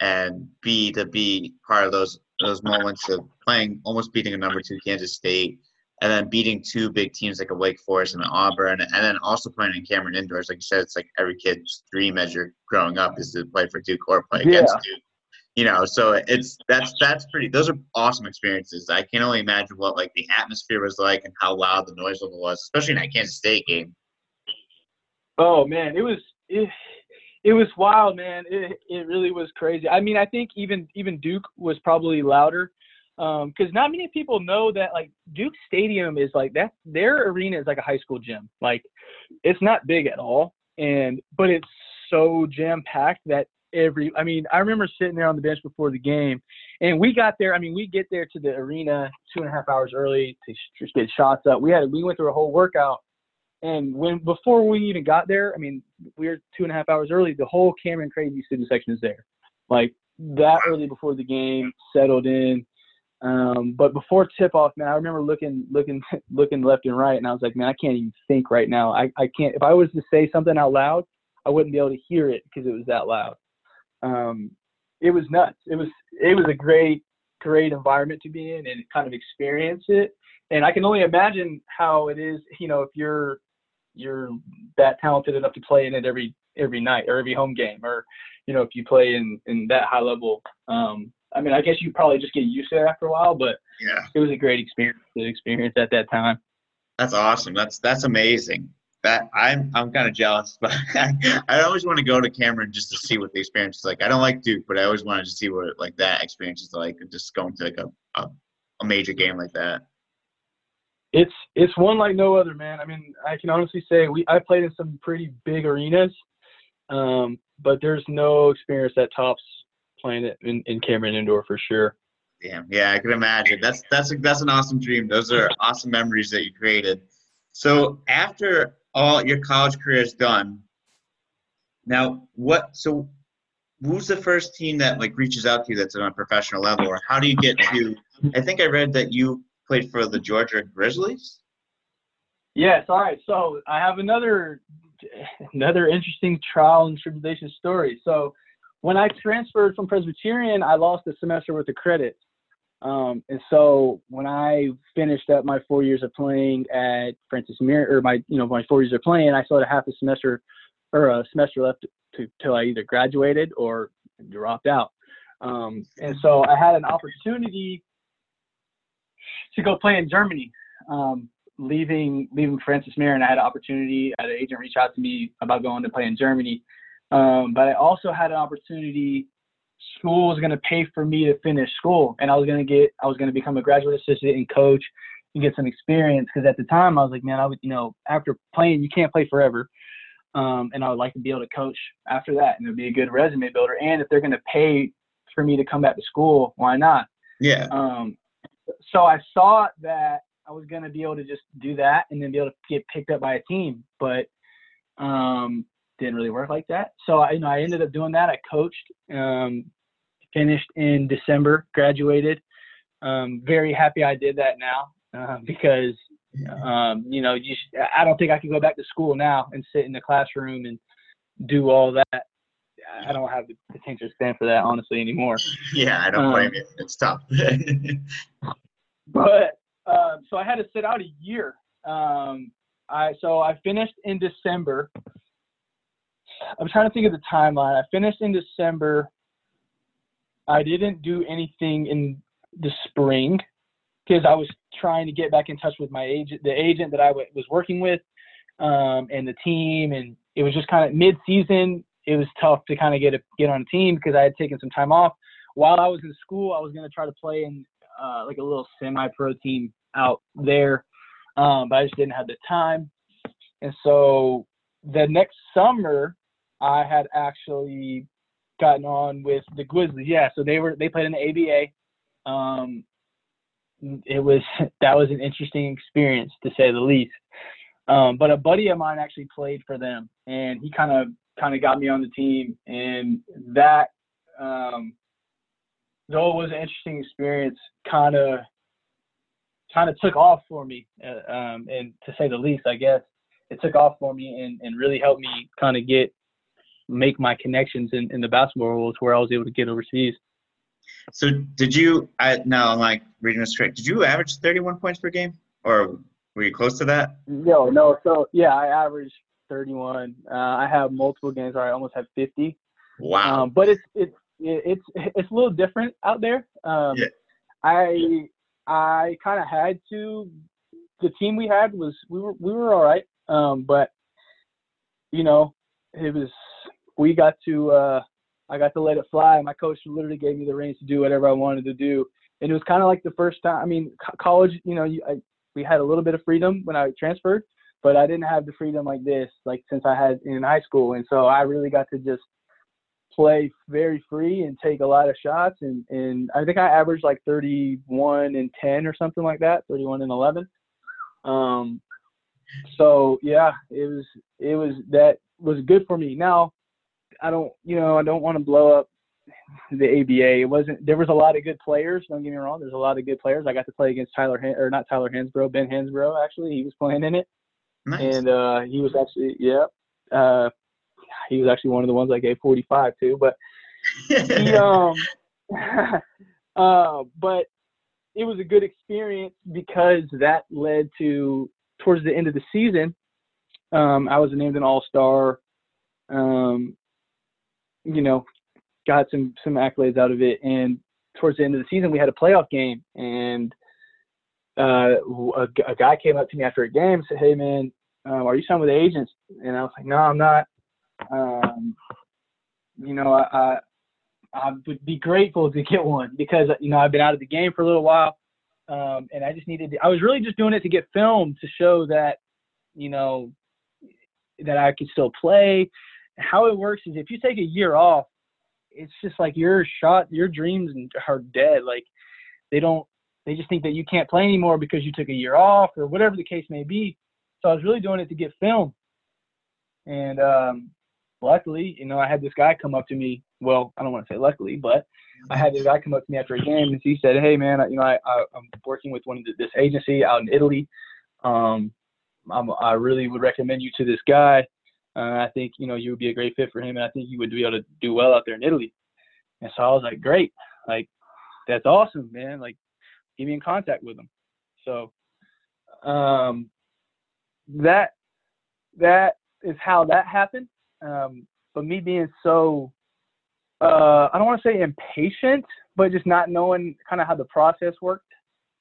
and b to be part of those those moments of playing almost beating a number two Kansas State. And then beating two big teams like a Wake Forest and an Auburn, and then also playing in Cameron indoors. Like you said, it's like every kid's dream as you're growing up is to play for Duke or play against Duke. You know, so it's that's that's pretty. Those are awesome experiences. I can only imagine what like the atmosphere was like and how loud the noise level was, especially in that Kansas State game. Oh man, it was it, it was wild, man. It it really was crazy. I mean, I think even even Duke was probably louder um, because not many people know that like Duke Stadium is like that. Their arena is like a high school gym. Like it's not big at all, and but it's so jam packed that every. I mean, I remember sitting there on the bench before the game, and we got there. I mean, we get there to the arena two and a half hours early to get shots up. We had we went through a whole workout. And when before we even got there, I mean, we were two and a half hours early. The whole Cameron Crazy student section is there, like that early before the game settled in. Um, but before tip off, man, I remember looking, looking, looking left and right, and I was like, man, I can't even think right now. I, I can't. If I was to say something out loud, I wouldn't be able to hear it because it was that loud. Um, it was nuts. It was, it was a great, great environment to be in and kind of experience it. And I can only imagine how it is, you know, if you're you're that talented enough to play in it every every night or every home game or you know if you play in in that high level um i mean i guess you probably just get used to it after a while but Yeah, it was a great experience good experience at that time that's awesome. That's that's amazing. That I'm I'm kind of jealous, but I, I always want to go to Cameron just to see what the experience is like. I don't like Duke, but I always wanted to see what like that experience is like, just going to like a, a a major game like that. it's it's one like no other man i mean i can honestly say we i played in some pretty big arenas um but there's no experience that tops playing it in, in cameron indoor for sure Damn. Yeah, I can imagine. That's that's that's an awesome dream. Those are awesome memories that you created. So after all your college career is done, now what? So who's the first team that like reaches out to you that's on a professional level, or how do you get to? I think I read that you played for the Georgia Grizzlies. Yes. All right. So I have another another interesting trial and tribulation story. So when I transferred from Presbyterian, I lost a semester with the credits. Um, and so when I finished up my four years of playing at Francis Mir, or my you know my four years of playing, I still had half a semester or a semester left to till I either graduated or dropped out. Um, and so I had an opportunity to go play in Germany. Um, leaving leaving Francis Marion, I had an opportunity. I had an agent reach out to me about going to play in Germany, um, but I also had an opportunity. School was going to pay for me to finish school, and I was going to get I was going to become a graduate assistant and coach and get some experience. Because at the time, I was like, man, I would you know after playing, you can't play forever, um, and I would like to be able to coach after that, and it'd be a good resume builder. And if they're going to pay for me to come back to school, why not? Yeah. Um, so I thought that I was going to be able to just do that and then be able to get picked up by a team, but um, didn't really work like that. So I, you know, I ended up doing that. I coached, um, finished in December, graduated. Um, very happy I did that now uh, because um, you know, you sh- I don't think I can go back to school now and sit in the classroom and do all that I don't have the attention stand for that honestly anymore. Yeah, I don't Um, blame you. It's tough. But um, so I had to sit out a year. Um, I so I finished in December. I'm trying to think of the timeline. I finished in December. I didn't do anything in the spring because I was trying to get back in touch with my agent, the agent that I w- was working with, um, and the team, and it was just kind of mid-season. It was tough to kind of get a, get on a team because I had taken some time off. While I was in school, I was going to try to play in uh, like a little semi-pro team out there, um, but I just didn't have the time. And so the next summer, I had actually gotten on with the Grizzlies. Yeah, so they were they played in the ABA. Um, it was that was an interesting experience to say the least. Um, but a buddy of mine actually played for them, and he kind of kind of got me on the team, and that um, though it was an interesting experience, kind of kind of took off for me, uh, um, and to say the least, I guess it took off for me and, and really helped me kind of get make my connections in, in the basketball world where I was able to get overseas. so did you? I now I'm like reading this correct. Did you average 31 points per game, or were you close to that? No, no. So yeah, I averaged 31. Uh, I have multiple games where I almost had 50. Wow. Um, but it's it's it's it's a little different out there. Um, Yeah. I I kind of had to. The team we had was we were we were all right, um, but you know it was we got to uh, I got to let it fly. My coach literally gave me the reins to do whatever I wanted to do, and it was kind of like the first time. I mean, co- college, you know, you, I, we had a little bit of freedom when I transferred, but I didn't have the freedom like this, like since I had in high school, and so I really got to just play very free and take a lot of shots and and I think I averaged like 31 and 10 or something like that 31 and 11 um so yeah it was it was that was good for me now I don't you know I don't want to blow up the ABA it wasn't there was a lot of good players don't get me wrong there's a lot of good players I got to play against Tyler Han- or not Tyler Hansbrough Ben Hansbrough actually he was playing in it nice. and uh, he was actually yeah, uh, he was actually one of the ones I gave 45 to. But he um, uh, but it was a good experience because that led to towards the end of the season. Um, I was named an All Star. Um, you know, got some some accolades out of it, and towards the end of the season, we had a playoff game, and uh, a, a guy came up to me after a game and said, "Hey, man, um, are you signed with the agents?" And I was like, "No, I'm not." Um, you know, I, I I would be grateful to get one because you know I've been out of the game for a little while, um, and I just needed. To, I was really just doing it to get film to show that you know that I could still play. How it works is if you take a year off, it's just like your shot, your dreams are dead. Like they don't, they just think that you can't play anymore because you took a year off or whatever the case may be. So I was really doing it to get film. And um, luckily, you know, I had this guy come up to me. Well, I don't want to say luckily, but I had this guy come up to me after a game and he said, "Hey, man, you know, I, I I'm working with one of the, this agency out in Italy. Um, I'm, I really would recommend you to this guy. Uh, I think you know you would be a great fit for him, and I think you would be able to do well out there in Italy." And so I was like, "Great, like that's awesome, man. Like, get me in contact with him." So, um, that that is how that happened. Um, but me being so, uh, I don't want to say impatient, but just not knowing kind of how the process worked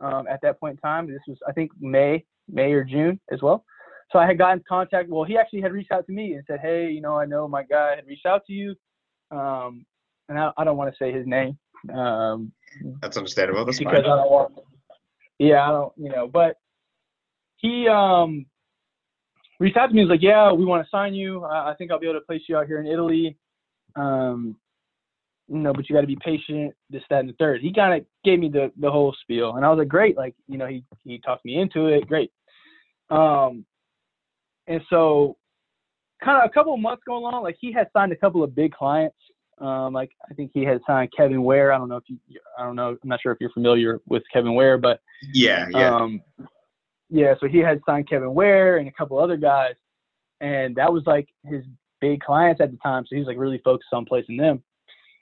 um, at that point in time. This was, I think, May, May or June as well. So I had gotten in contact. Well, he actually had reached out to me and said, "Hey, you know, I know my guy had reached out to you, um, and I, I don't want to say his name um, That's understandable. That's because fine. I don't want. Yeah, I don't, you know, but he um reached out to me. He was like, "Yeah, we want to sign you. I I think I'll be able to place you out here in Italy. Um, you know, but you got to be patient. This, that, and the third. He kind of gave me the the whole spiel, and I was like, "Great!" Like, you know, he he talked me into it. Great. Um, and so kind of a couple of months going along, like he had signed a couple of big clients. Um, like I think he had signed Kevin Ware. I don't know if you, I don't know, I'm not sure if you're familiar with Kevin Ware, but Yeah, yeah. um, yeah, so he had signed Kevin Ware and a couple other guys, and that was like his big clients at the time, so he was like really focused on placing them.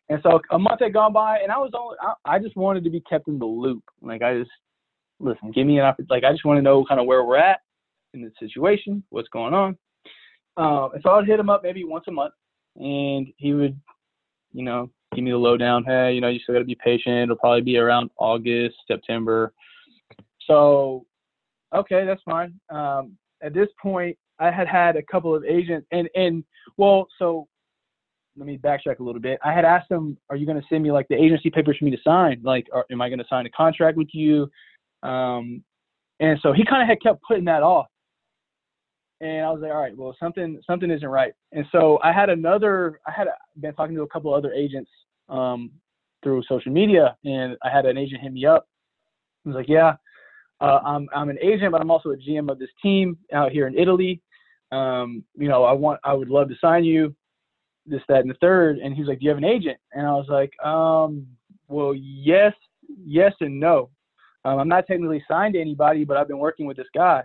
And so a month had gone by, and I was only, I, I just wanted to be kept in the loop. Like I just listen, give me an opportunity. Like I just want to know kind of where we're at in the situation, what's going on. And so I'd hit him up maybe once a month, and he would, you know, give me the lowdown. Hey, you know, you still got to be patient. It'll probably be around August, September. So, okay, that's fine. Um, at this point, I had had a couple of agents, and and well, so let me backtrack a little bit. I had asked him, "Are you going to send me like the agency papers for me to sign? Like, are, am I going to sign a contract with you?" Um, and so he kind of had kept putting that off. And I was like, all right, well, something something isn't right. And so I had another, I had been talking to a couple other agents um, through social media, and I had an agent hit me up. He was like, yeah, uh, I'm I'm an agent, but I'm also a GM of this team out here in Italy. Um, you know, I want, I would love to sign you, this, that, and the third. And he's like, do you have an agent? And I was like, um, well, yes, yes, and no. Um, I'm not technically signed to anybody, but I've been working with this guy.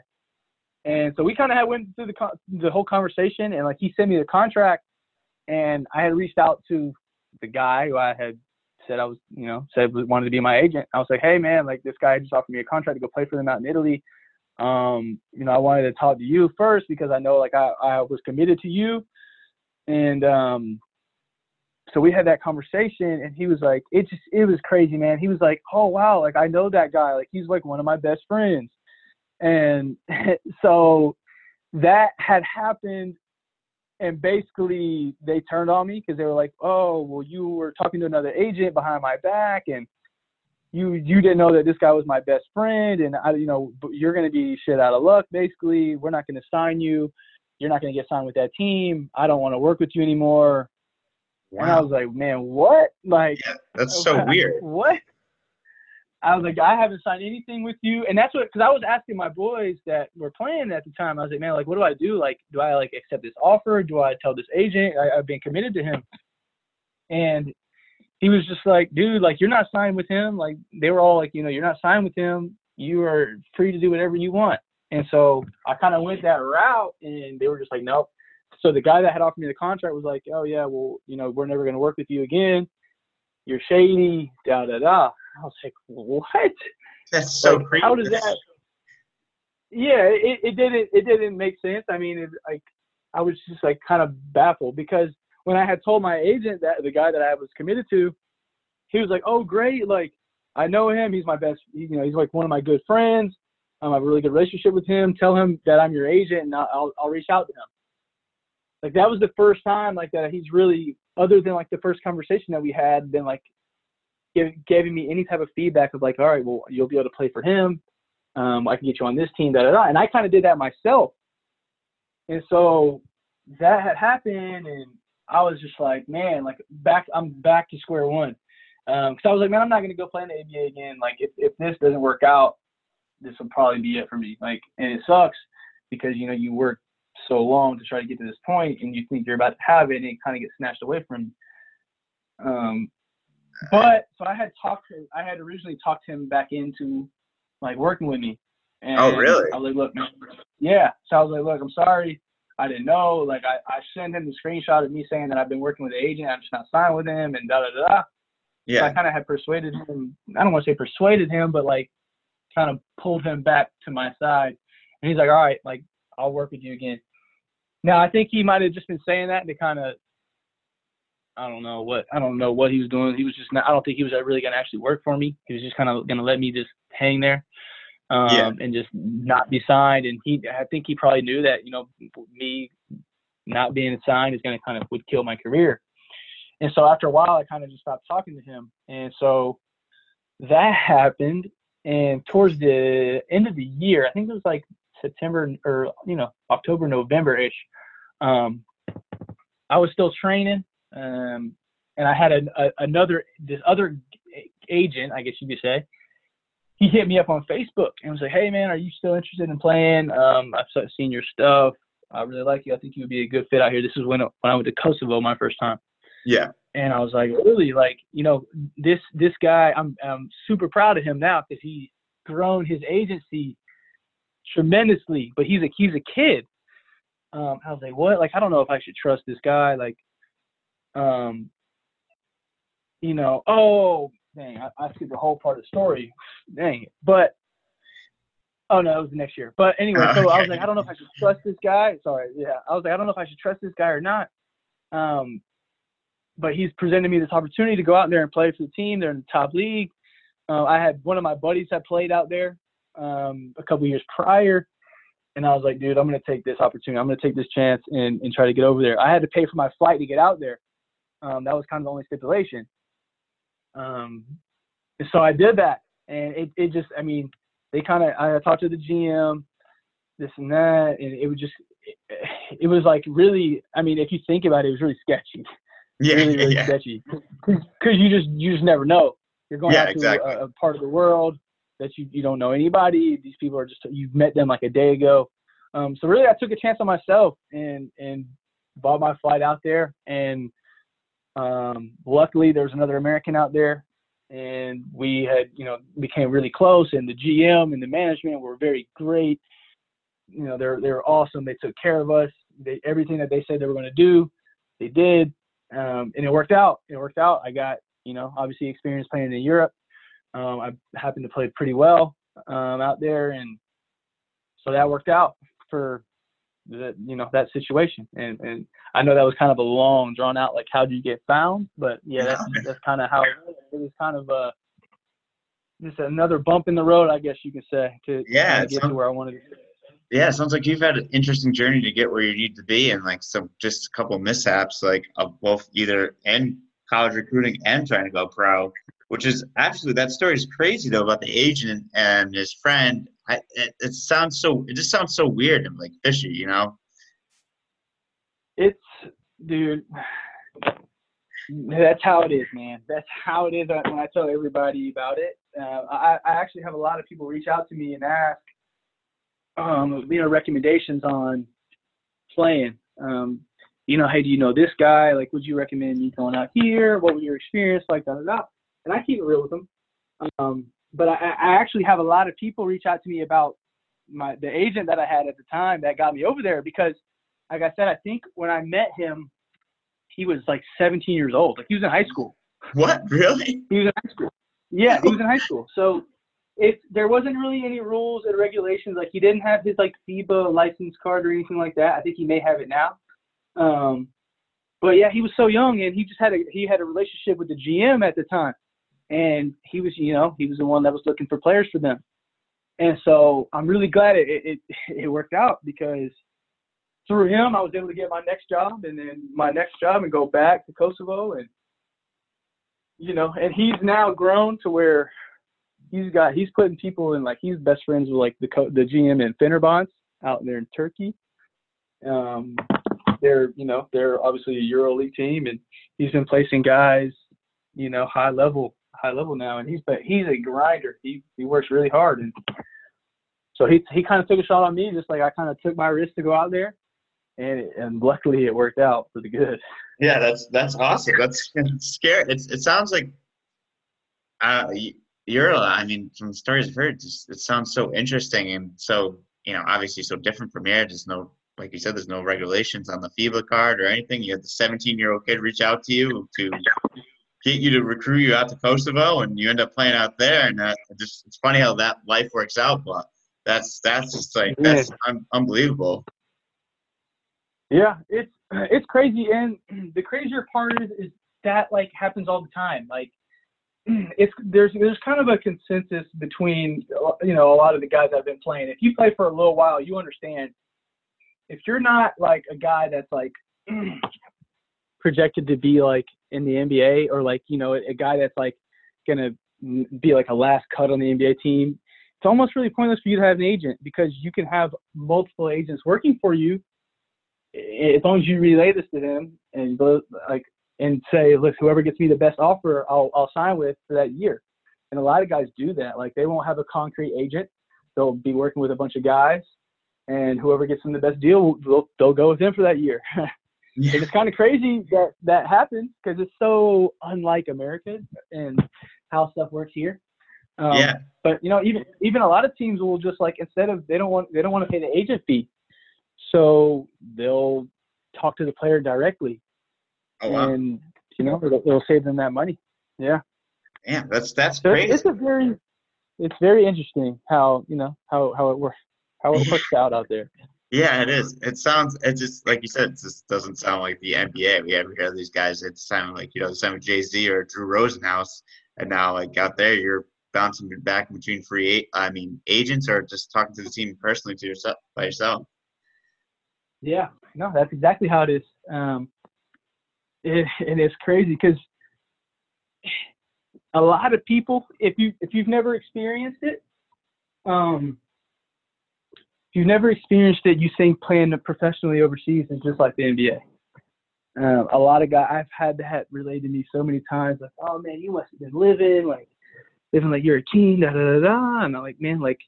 And so we kind of had went through the the whole conversation, and like he sent me the contract, and I had reached out to the guy who I had said I was, you know, said wanted to be my agent. I was like, hey man, like this guy just offered me a contract to go play for them out in Italy. Um, you know, I wanted to talk to you first because I know like I, I was committed to you. And um so we had that conversation and he was like, it just it was crazy, man. He was like, Oh wow, like I know that guy. Like he's like one of my best friends. And so that had happened and basically they turned on me because they were like, "Oh, well, you were talking to another agent behind my back, and you you didn't know that this guy was my best friend, and I, you know, you're gonna be shit out of luck. Basically, we're not gonna sign you. You're not gonna get signed with that team. I don't want to work with you anymore." Wow. And I was like, "Man, what? Like, yeah, that's so weird. What?" I was like, I haven't signed anything with you, and that's what because I was asking my boys that were playing at the time. I was like, man, like, what do I do? Like, do I like accept this offer? Do I tell this agent I, I've been committed to him? And he was just like, dude, like, you're not signed with him. Like, they were all like, you know, you're not signed with him. You are free to do whatever you want. And so I kind of went that route, and they were just like, nope. So the guy that had offered me the contract was like, oh yeah, well, you know, we're never going to work with you again. You're shady, da da da. I was like, what? That's so like, crazy. How does that? Yeah, it, it didn't it didn't make sense. I mean, it, like I was just like kind of baffled because when I had told my agent that the guy that I was committed to, he was like, "Oh, great! Like I know him. He's my best. You know, he's like one of my good friends. Um, I have a really good relationship with him. Tell him that I'm your agent, and I'll I'll reach out to him." Like that was the first time like that he's really, other than like the first conversation that we had, been like give, giving me any type of feedback of like, all right, well, you'll be able to play for him. Um, I can get you on this team, da da da. And I kind of did that myself. And so that had happened, and I was just like, man, like back, I'm back to square one. Um, cause I was like, man, I'm not gonna go play in the NBA again. Like, if if this doesn't work out, this will probably be it for me. Like, and it sucks because you know you work so long to try to get to this point, and you think you're about to have it, and it kind of gets snatched away from you. Um, but so I had talked to, I had originally talked him back into like working with me. And oh, really? I was like, look. Yeah. So I was like, look, I'm sorry. I didn't know. Like, I, I sent him the screenshot of me saying that I've been working with the agent. I'm just not signed with him and da da da. Yeah. So I kind of had persuaded him. I don't want to say persuaded him, but like kind of pulled him back to my side. And he's like, all right, like, I'll work with you again. Now, I think he might have just been saying that to kind of I don't know what I don't know what he was doing. He was just not. I don't think he was really gonna actually work for me. He was just kind of gonna let me just hang there, um, yeah. and just not be signed. And he, I think he probably knew that you know me not being signed is gonna kind of would kill my career. And so after a while, I kind of just stopped talking to him. And so that happened. And towards the end of the year, I think it was like September or you know October, November ish. Um, I was still training um, and I had a, a, another this other agent, I guess you could say. He hit me up on Facebook and was like, "Hey man, are you still interested in playing? Um, I've seen your stuff. I really like you. I think you would be a good fit out here." This is when when I went to Kosovo my first time. Yeah. And I was like, really, like, you know, this this guy, I'm I'm super proud of him now because he's grown his agency tremendously. But he's a he's a kid, Um, I was like, what? Like, I don't know if I should trust this guy. Like, um, you know, oh, dang, I, I skipped the whole part of the story. Dang it. But, oh no, it was the next year. But anyway, so I was like, I don't know if I should trust this guy. Sorry, yeah. I was like, I don't know if I should trust this guy or not. Um, but he's presented me this opportunity to go out there and play for the team. They're in the top league. Uh, I had one of my buddies that played out there um, a couple years prior, and I was like, dude, I'm gonna take this opportunity. I'm gonna take this chance and, and try to get over there. I had to pay for my flight to get out there. Um, that was kind of the only stipulation. Um, so I did that, and it, it just, I mean, they kind of, I talked to the GM, this and that, and it was just, it, it was like really, I mean, if you think about it, it was really sketchy Yeah, really, really yeah. sketchy. Because you just you just never know. You're going Yeah, out to exactly. a, a part of the world that you, you don't know anybody. These people are just you've met them like a day ago. Um, so really, I took a chance on myself and and bought my flight out there. And um, luckily, there was another American out there, and we had you know became really close. And the GM and the management were very great. You know, they're they're awesome. They took care of us. They, everything that they said they were going to do, they did um, and it worked out. It worked out. I got, you know, obviously experience playing in Europe. Um, I happened to play pretty well um, out there, and so that worked out for the, you know, that situation. And and I know that was kind of a long, drawn out, like how do you get found? But yeah, that's that's kind of how it was. It was kind of a just another bump in the road, I guess you can say, to Yeah, it get to sounds- where I wanted to. Yeah, it sounds like you've had an interesting journey to get where you need to be, and like some just a couple mishaps, like of both either in college recruiting and trying to go pro, which is absolutely that story is crazy though about the agent and his friend. I, it, it sounds so it just sounds so weird and like fishy, you know? It's, dude, that's how it is, man. That's how it is when I tell everybody about it. Uh, I, I actually have a lot of people reach out to me and ask, um, you know, recommendations on playing. Um, you know, hey, do you know this guy? Like, would you recommend me going out here? What was your experience like? Da da da. And I keep it real with them. Um, but I, I actually have a lot of people reach out to me about my the agent that I had at the time that got me over there because like I said, I think when I met him, he was like 17 years old. Like he was in high school. What really? He was in high school. Yeah, he was in high school. So if there wasn't really any rules and regulations, like he didn't have his like FIBA license card or anything like that. I think he may have it now. Um, but yeah, he was so young and he just had a he had a relationship with the GM at the time, and he was you know he was the one that was looking for players for them. And so I'm really glad it it, it worked out because through him I was able to get my next job and then my next job and go back to Kosovo and you know and he's now grown to where he's got he's putting people in like he's best friends with like the co- the GM in Fenerbahce out there in Turkey. Um, they're you know they're obviously a Euro League team and he's been placing guys you know high level high level now and he's but he's a grinder he he works really hard and so he he kind of took a shot on me just like I kind of took my risk to go out there and it, and luckily it worked out for the good. Yeah, that's that's awesome. That's scary. It's it sounds like uh you're I mean from stories I've heard, just, it sounds so interesting and so you know obviously so different from here. There's no like you said, there's no regulations on the FIBA card or anything. You had the 17 year old kid reach out to you to get you to recruit you out to Kosovo, and you end up playing out there. And it just it's funny how that life works out, but that's that's just like that's un- unbelievable. Yeah, it's it's crazy, and the crazier part is, is that like happens all the time. Like it's there's there's kind of a consensus between you know a lot of the guys I've been playing. If you play for a little while, you understand. If you're not like a guy that's like projected to be like in the NBA or like you know a guy that's like gonna be like a last cut on the NBA team, it's almost really pointless for you to have an agent because you can have multiple agents working for you as long as you relay this to them and like and say, look, whoever gets me the best offer, I'll I'll sign with for that year. And a lot of guys do that. Like they won't have a concrete agent. They'll be working with a bunch of guys, and whoever gets them the best deal, they'll they'll go with them for that year. Yeah. and it's kind of crazy that that happens because it's so unlike America and how stuff works here. Um, yeah. but you know, even even a lot of teams will just like instead of they don't want they don't want to pay the agent fee, so they'll talk to the player directly, Oh wow, and you know it'll, it'll save them that money. Yeah, Yeah, that's that's so great. it's, it's a very, it's very interesting how you know how how it works how it works out out there. Yeah, it is. It sounds. It just like you said. It just doesn't sound like the NBA. We ever hear these guys. It sounded like you know the same with Jay Z or Drew Rosenhaus, and now like out there, you're bouncing back between free. I mean, agents or just talking to the team personally to yourself by yourself. Yeah, no, that's exactly how it is. Um, it, and it's crazy because a lot of people, if you if you've never experienced it, um, if you've never experienced it, you think playing professionally overseas is just like the NBA. Um, a lot of guys I've had that relayed to me so many times, like, "Oh man, you must have been living like living like you're a king." Da da da da. And I'm like, man, like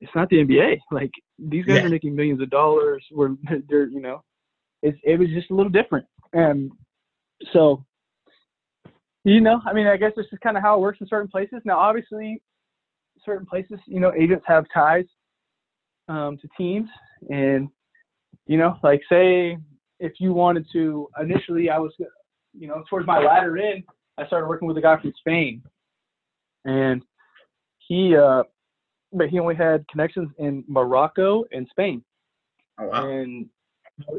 it's not the NBA. Like these guys Yeah. are making millions of dollars. We're they're you know, it's it was just a little different. And so, you know, I mean, I guess this is kind of how it works in certain places. Now, obviously, certain places, you know, agents have ties um, to teams, and you know, like say if you wanted to initially, I was, you know, towards my latter end, I started working with a guy from Spain, and he, uh, but he only had connections in Morocco and Spain. Oh wow. And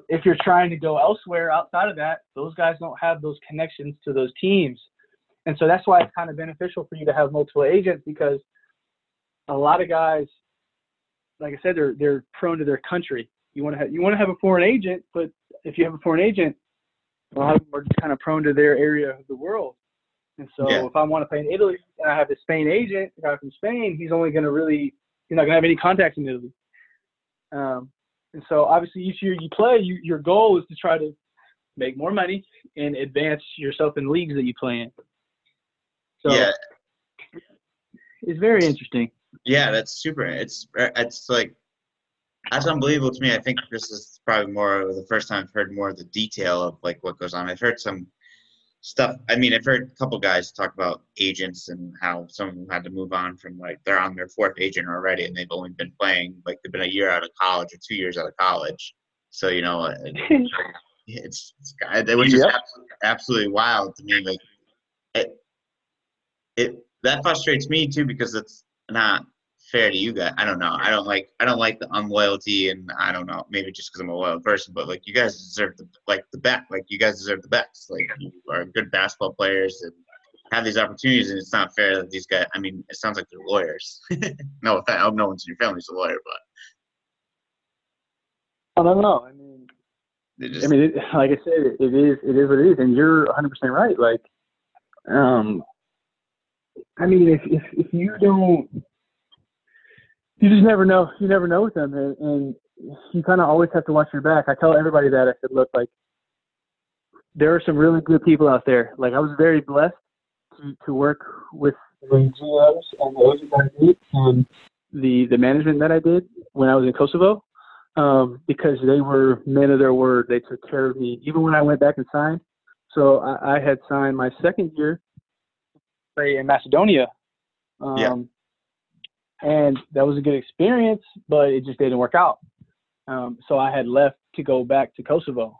if you're trying to go elsewhere outside of that, those guys don't have those connections to those teams. And so that's why it's kind of beneficial for you to have multiple agents because a lot of guys, like I said, they're they're prone to their country. You want to have you want to have a foreign agent, but if you have a foreign agent, a lot of them are just kind of prone to their area of the world. And so Yeah. if I want to play in Italy and I have a Spain agent, a guy from Spain, he's only going to really he's not going to have any contacts in Italy. Um, and so obviously each year you play, you, your goal is to try to make more money and advance yourself in leagues that you play in. So yeah, it's very interesting. Yeah, that's super. It's er, it's like that's unbelievable to me. I think this is probably more the first time I've heard more of the detail of like what goes on. I've heard some stuff. I mean, I've heard a couple guys talk about agents and how some of them had to move on from like they're on their fourth agent already, and they've only been playing like they've been a year out of college or two years out of college. So you know, it- it's, it's was just Yep. absolutely, absolutely wild to me. Like it, it that frustrates me too because it's not fair to you guys. I don't know. I don't like I don't like the unloyalty, and I don't know. Maybe just because I'm a loyal person, but like you guys deserve the like the best. Like you guys deserve the best. Like you are good basketball players and have these opportunities, and it's not fair that these guys. I mean, it sounds like they're lawyers. no, offense, I hope no one's in your family's a lawyer, but I don't know. I mean, just I mean, it, like I said, it, it is it is what it is, and you're 100 percent right. Like, um, I mean, if if if you don't, you just never know. You never know with them, and, and you kind of always have to watch your back. I tell everybody that I said, look, like there are some really good people out there. Like I was very blessed to to work with the GMs and the agents I did, and the the management that I did when I was in Kosovo um, because they were men of their word. They took care of me even when I went back and signed. So I, I had signed my second year in Macedonia. Um, Yeah. And that was a good experience, but it just didn't work out. Um, so I had left to go back to Kosovo.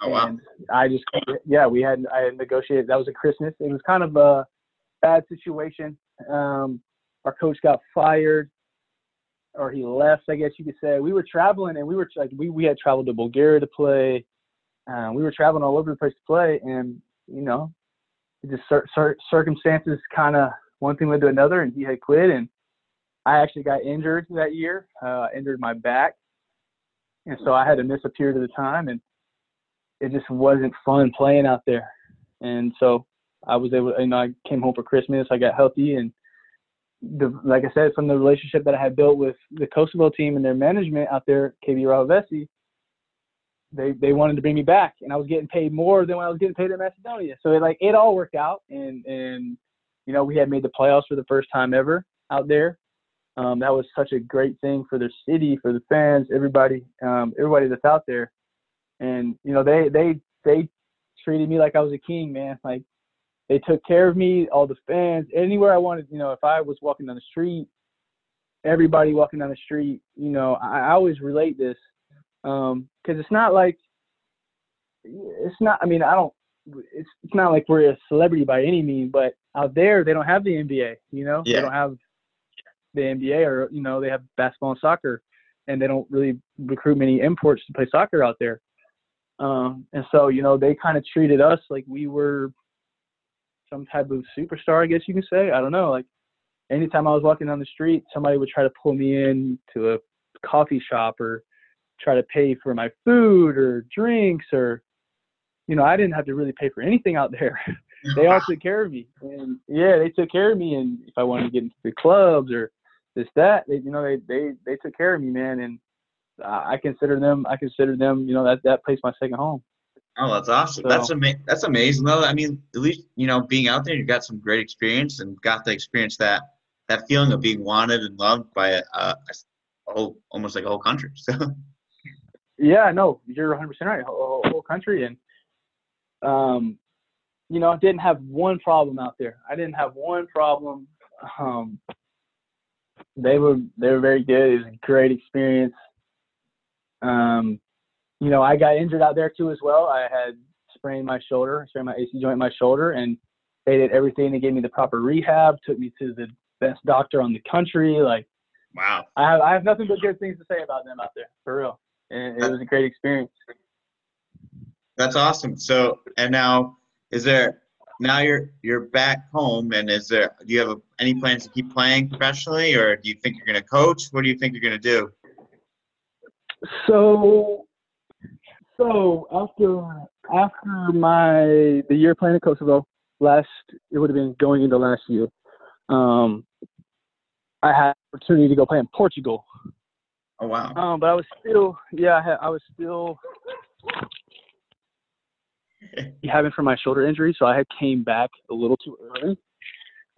oh wow. And I just, yeah, we had, I had negotiated. That was a Christmas. It was kind of a bad situation. Um, our coach got fired, or he left, I guess you could say. We were traveling, and we were like, we we had traveled to Bulgaria to play. Uh, we were traveling all over the place to play, and you know, just cir- cir- circumstances kind of one thing led to another, and he had quit, and I actually got injured that year. Uh, injured my back, and so I had to miss a period of the time, and it just wasn't fun playing out there. And so I was able, you know, I came home for Christmas. I got healthy, and the like I said, from the relationship that I had built with the Kosovo team and their management out there, KB Rahoveci, they they wanted to bring me back, and I was getting paid more than when I was getting paid in Macedonia. So it like it all worked out, and and you know we had made the playoffs for the first time ever out there. Um, that was such a great thing for the city, for the fans, everybody, um, everybody that's out there. And you know they they they treated me like I was a king, man. Like they took care of me, all the fans, anywhere I wanted. You know, if I was walking down the street, everybody walking down the street. You know, I, I always relate this. Um, cause it's not like, it's not, I mean, I don't, it's, it's not like we're a celebrity by any means, but out there, they don't have the NBA, you know, Yeah. they don't have the NBA or, you know, they have basketball and soccer and they don't really recruit many imports to play soccer out there. Um, and so, you know, they kind of treated us like we were some type of superstar, I guess you can say. I don't know. Like anytime I was walking down the street, somebody would try to pull me in to a coffee shop or try to pay for my food or drinks or, you know, I didn't have to really pay for anything out there. they all took care of me. And yeah, they took care of me. And if I wanted to get into the clubs or this, that, they, you know, they, they, they took care of me, man. And I consider them, I consider them, you know, that, that place my second home. Oh, that's awesome. So- that's ama- That's amazing, though. I mean, at least you know, being out there, you got some great experience and got to experience that that feeling of being wanted and loved by a, a, a whole, almost like a whole country. So, Yeah, no, you're 100% right. Whole, whole country, and um, you know, didn't have one problem out there. I didn't have one problem. Um, they were they were very good. It was a great experience. Um, you know, I got injured out there too as well. I had sprained my shoulder, sprained my AC joint in my shoulder, and they did everything. They gave me the proper rehab, took me to the best doctor on the country. Like wow. I have, I have nothing but good things to say about them out there, for real. And it was a great experience. That's awesome. So, and now, is there now you're you're back home, and is there do you have a, any plans to keep playing professionally, or do you think you're going to coach? What do you think you're going to do? So, so after after my the year playing in Kosovo, last it would have been going into last year. Um, I had opportunity to go play in Portugal. Oh wow. Um, but I was still, yeah, I, had, I was still having from my shoulder injury, so I had came back a little too early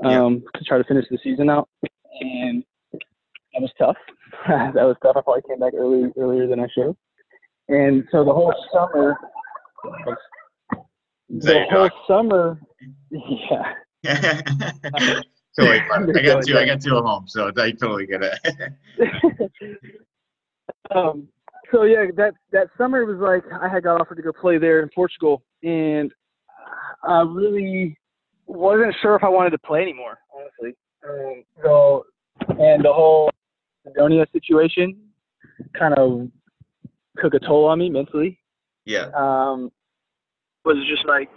Yeah. um, to try to finish the season out, and that was tough. that was tough. I probably came back early earlier than I should have, and so the whole summer, the whole dog? summer, yeah. totally fun. I got two. I got two at home, so I totally get it. Um, so yeah, that that summer was like I had got offered to go play there in Portugal, and I really wasn't sure if I wanted to play anymore, honestly. Um, so, and the whole Macedonia situation kind of took a toll on me mentally. yeah. Um, was just like,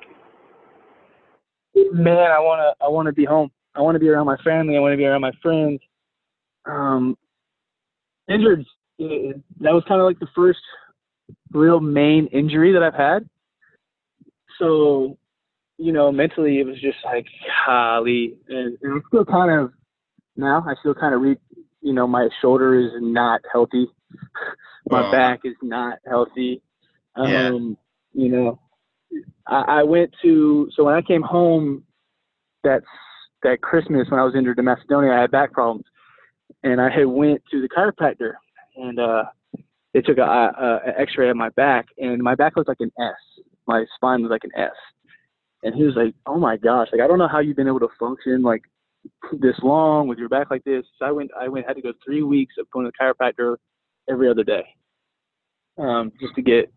man, I wanna I wanna be home. I want to be around my family. I want to be around my friends. Um, injured. It- That was kind of like the first real main injury that I've had. So, you know, mentally it was just like, golly, and, and I'm still kind of now. I still kind of read. You know, my shoulder is not healthy. my back is not healthy. Um, Yeah. You know, I, I went to so when I came home that that Christmas when I was injured in Macedonia, I had back problems, and I had went to the chiropractor, and uh, they took an a, a, a X-ray of my back, and my back looked like an S. My spine was like an S, and he was like, "Oh my gosh, like I don't know how you've been able to function like this long with your back like this." So I went, I went, had to go three weeks of going to the chiropractor every other day, um, just to get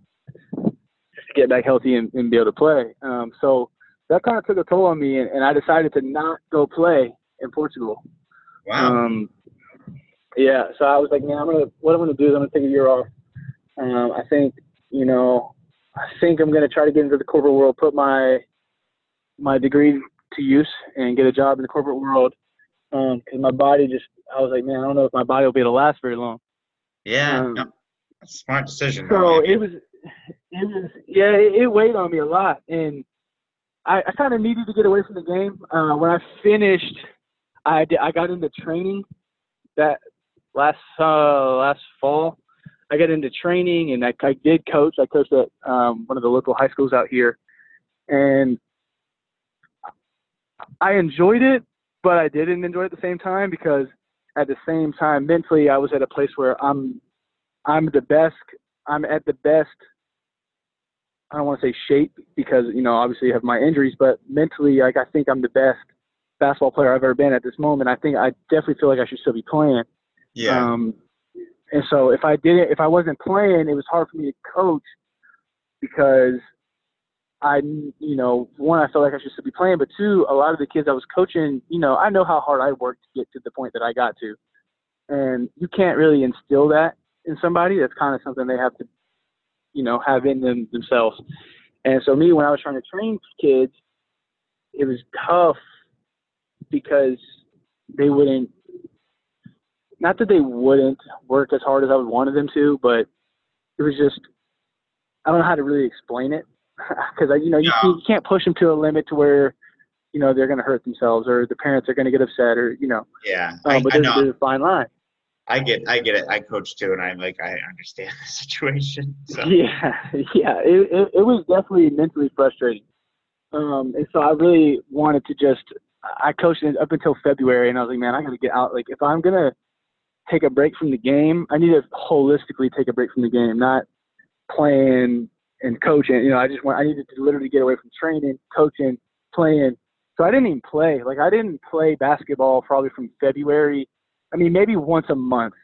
just to get back healthy and, and be able to play. Um, so that kind of took a toll on me, and, and I decided to not go play in Portugal. Wow. Um, yeah, so I was like, man, I'm gonna what I'm gonna do is I'm gonna take a year off. Um, I think, you know, I think I'm gonna try to get into the corporate world, put my my degree to use, and get a job in the corporate world. Um, 'cause my body just, I was like, man, I don't know if my body will be able to last very long. yeah. um, no, smart decision. So it was, it was, yeah, it, it weighed on me a lot, and I, I kind of needed to get away from the game. Uh, when I finished, I did, I got into training that last uh, last fall. I got into training, and I, I did coach. I coached at um, one of the local high schools out here, and I enjoyed it, but I didn't enjoy it at the same time because at the same time mentally I was at a place where I'm I'm the best. I'm at the best. I don't want to say shape because you know obviously I have my injuries, but mentally, like I think I'm the best basketball player I've ever been at this moment. I think I definitely feel like I should still be playing. Yeah. Um, and so if I didn't, if I wasn't playing, it was hard for me to coach because I, you know, one, I felt like I should still be playing, but two, a lot of the kids I was coaching, you know, I know how hard I worked to get to the point that I got to, and you can't really instill that in somebody. That's kind of something they have to, you know, have in them themselves. And so me, when I was trying to train kids, it was tough because they wouldn't not that they wouldn't work as hard as I would wanted them to, but it was just I don't know how to really explain it because you know you, Yeah. you can't push them to a limit to where you know they're going to hurt themselves or the parents are going to get upset or you know. Yeah, Um, I, but there's, know. there's a fine line. I get, I get it. I coach too, and I'm like, I understand the situation. So Yeah, yeah, it, it it was definitely mentally frustrating. Um, and so I really wanted to just I coached up until February, and I was like, man, I got to get out. Like, if I'm gonna take a break from the game, I need to holistically take a break from the game, not playing and coaching. You know, I just want I needed to literally get away from training, coaching, playing. So I didn't even play. Like, I didn't play basketball probably from February. I mean, maybe once a month,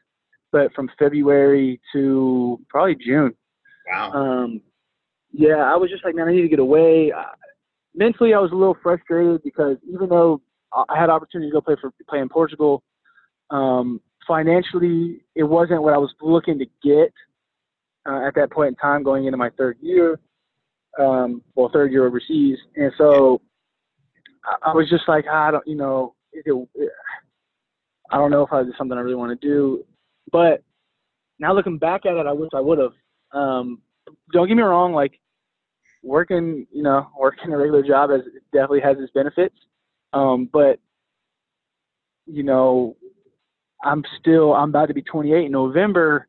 but from February to probably June. wow. Um, yeah, I was just like, man, I need to get away. Uh, mentally, I was a little frustrated because even though I I had opportunity to go play for play in Portugal, um, financially, it wasn't what I was looking to get uh, at that point in time, going into my third year, um, well, third year overseas, and so I, I was just like, I don't, you know, it, it, I don't know if I, something I really want to do, but now looking back at it, I wish I would have. Um, don't get me wrong, like working, you know, working a regular job has definitely has its benefits. Um, but you know, I'm still I'm about to be 28 in November,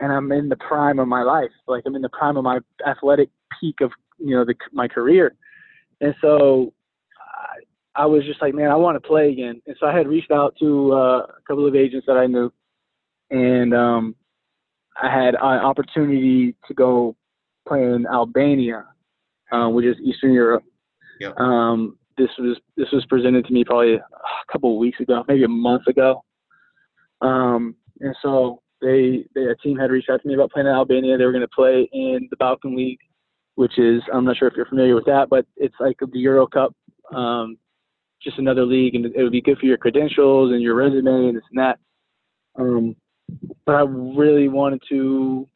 and I'm in the prime of my life. Like I'm in the prime of my athletic peak of you know the, my career, and so I, I was just like, man, I want to play again. And so I had reached out to uh, a couple of agents that I knew, and um, I had an opportunity to go play in Albania, uh, which is Eastern Europe. Yep. Um, this was this was presented to me probably a couple of weeks ago, maybe a month ago. Um, and so they, they a team had reached out to me about playing in Albania. They were going to play in the Balkan League, which is I'm not sure if you're familiar with that, but it's like the Euro Cup, um, just another league, and it would be good for your credentials and your resume and this and that. Um, but I really wanted to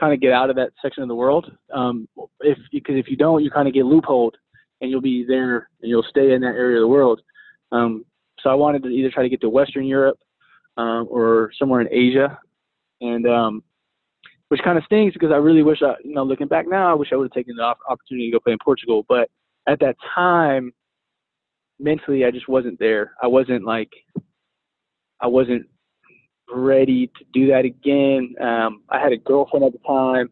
kind of get out of that section of the world. Um, if because if you don't, you kind of get loopholed, and you'll be there and you'll stay in that area of the world. Um, so I wanted to either try to get to Western Europe um, or somewhere in Asia, and um, which kind of stings because I really wish I, you know, looking back now, I wish I would have taken the op- opportunity to go play in Portugal. But at that time, mentally, I just wasn't there. I wasn't like, I wasn't ready to do that again. Um, I had a girlfriend at the time,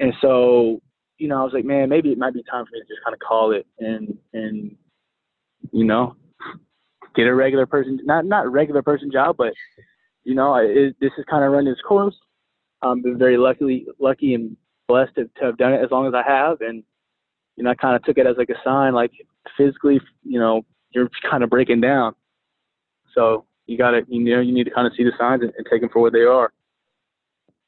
and so you know, I was like, man, maybe it might be time for me to just kind of call it and and you know, get a regular person, not not regular person job, but you know, it, this is kind of run its course. I'm been very lucky, lucky and blessed to, to have done it as long as I have, and you know, I kind of took it as like a sign, like physically, you know, you're kind of breaking down. So you gotta, you know, you need to kind of see the signs and, and take them for what they are.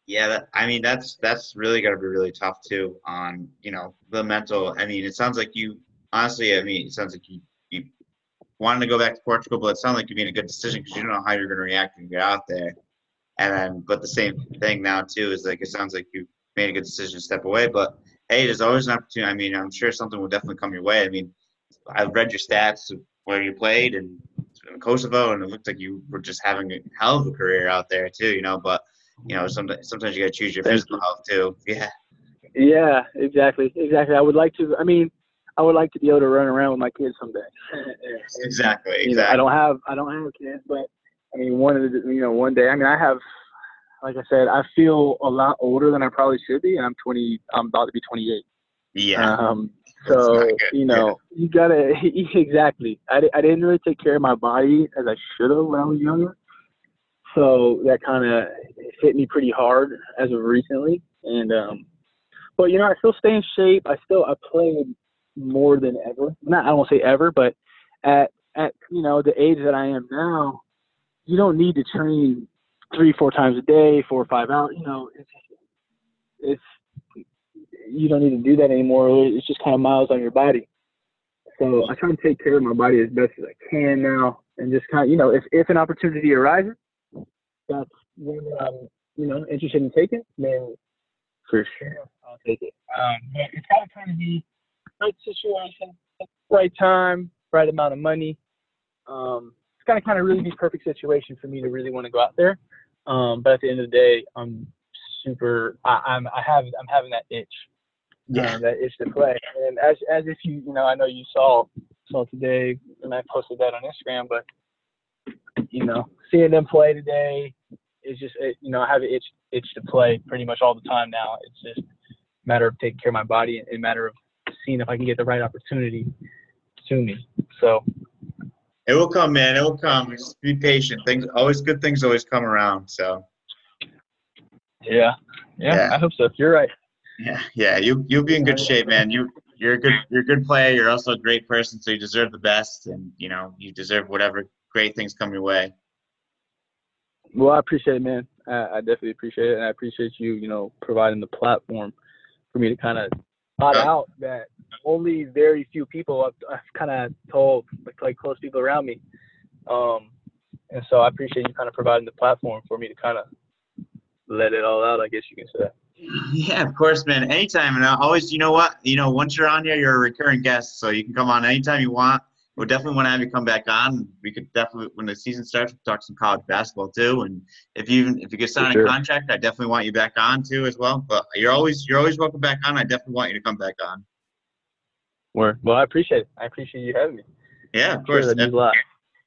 Yeah, that, I mean that's that's really got to be really tough too on you know the mental. I mean, it sounds like you honestly. I mean, it sounds like you wanted to go back to Portugal, but it sounds like you made a good decision because you don't know how you're going to react when you get out there. And then, but the same thing now too is like it sounds like you made a good decision to step away. But hey, there's always an opportunity. I mean, I'm sure something will definitely come your way. I mean, I've read your stats where you played and in Kosovo, and it looked like you were just having a hell of a career out there too. You know, but you know, sometimes sometimes you got to choose your physical health too. Yeah, Yeah, exactly, exactly. I would like to. I mean, I would like to be able to run around with my kids someday. exactly, you know, I don't have I don't have kids, but I mean, one of the you know one day. I mean, I have, like I said, I feel a lot older than I probably should be, and I'm 20. I'm about to be 28. Yeah, Um, so you know, you gotta exactly. I, I didn't really take care of my body as I should have when I was younger. So that kind of hit me pretty hard as of recently. And um, but you know, I still stay in shape. I still I play more than ever. Not I won't say ever, but at at you know the age that I am now, you don't need to train three, four times a day, four or five hours. You know, it's it's you don't need to do that anymore. It's just kind of miles on your body. So I try to take care of my body as best as I can now, and just kind of you know, if if an opportunity arises, that's when I'm you know interested in taking, then for sure I'll take it. Um, but it's to kind of be right situation, right time, right amount of money. Um, it's to kind of really be perfect situation for me to really want to go out there. Um, but at the end of the day, I'm super. I, I'm I have I'm having that itch. Yeah. Um, that itch to play. And as as if you you know I know you saw saw today and I posted that on Instagram, but you know seeing them play today is just it, you know I have an itch itch to play pretty much all the time now. It's just a matter of taking care of my body and a matter of seeing if I can get the right opportunity to me. So It will come, man. It will come. Just be patient. Things always good things always come around. So yeah, yeah, Yeah. I hope so. You're right. yeah, yeah. You you'll be in good shape, man. You you're a good you're a good player. You're also a great person, so you deserve the best, and you know you deserve whatever great things come your way. Well, I appreciate it, man. I, I definitely appreciate it, and I appreciate you, you know, providing the platform for me to kind of Yeah. out that only very few people I've, I've kind of told, like, like close people around me. Um, and so I appreciate you kind of providing the platform for me to kind of let it all out, I guess you can say. Yeah, of course, man. Anytime, and I always, you know what? You know, once you're on here, you're a recurring guest, so you can come on anytime you want. We'll definitely want to have you come back on. We could definitely, when the season starts, we'll talk some college basketball too. And if you even if you get signed sure. a contract, I definitely want you back on too as well. But you're always you're always welcome back on. I definitely want you to come back on. Word. Well, I appreciate it. I appreciate you having me. Yeah, of Sure, course. that means a lot.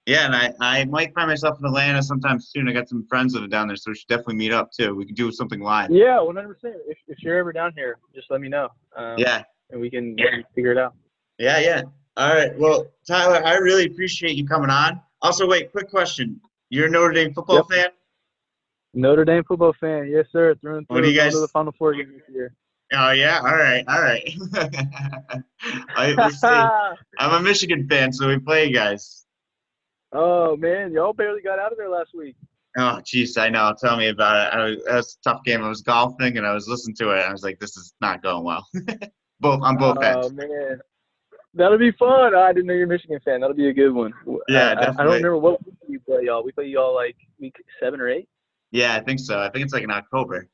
Yeah, and I, I might find myself in Atlanta sometime soon. I got some friends that are down there, so we should definitely meet up too. We can do something live. Yeah, 100%. If, if you're ever down here, just let me know. Um, Yeah, And we can, we can figure it out. yeah, yeah. All right. Well, Tyler, I really appreciate you coming on. Also, wait, quick question. You're a Notre Dame football Yep. fan? Notre Dame football fan, yes sir. Through and through. What do you guys- to the Final Four again this year. Oh yeah. All right. All right. I. I'm a Michigan fan, so we play you guys. oh man, y'all barely got out of there last week. Oh, jeez, I know. Tell me about it. I was, that was a tough game. I was golfing and I was listening to it. And I was like, this is not going well. both on both oh ends. Oh man, that'll be fun. I didn't know you're a Michigan fan. That'll be a good one. Yeah, I- I, I don't remember what week we play y'all. We play y'all like week seven or eight. Yeah, I think so. I think it's like in October.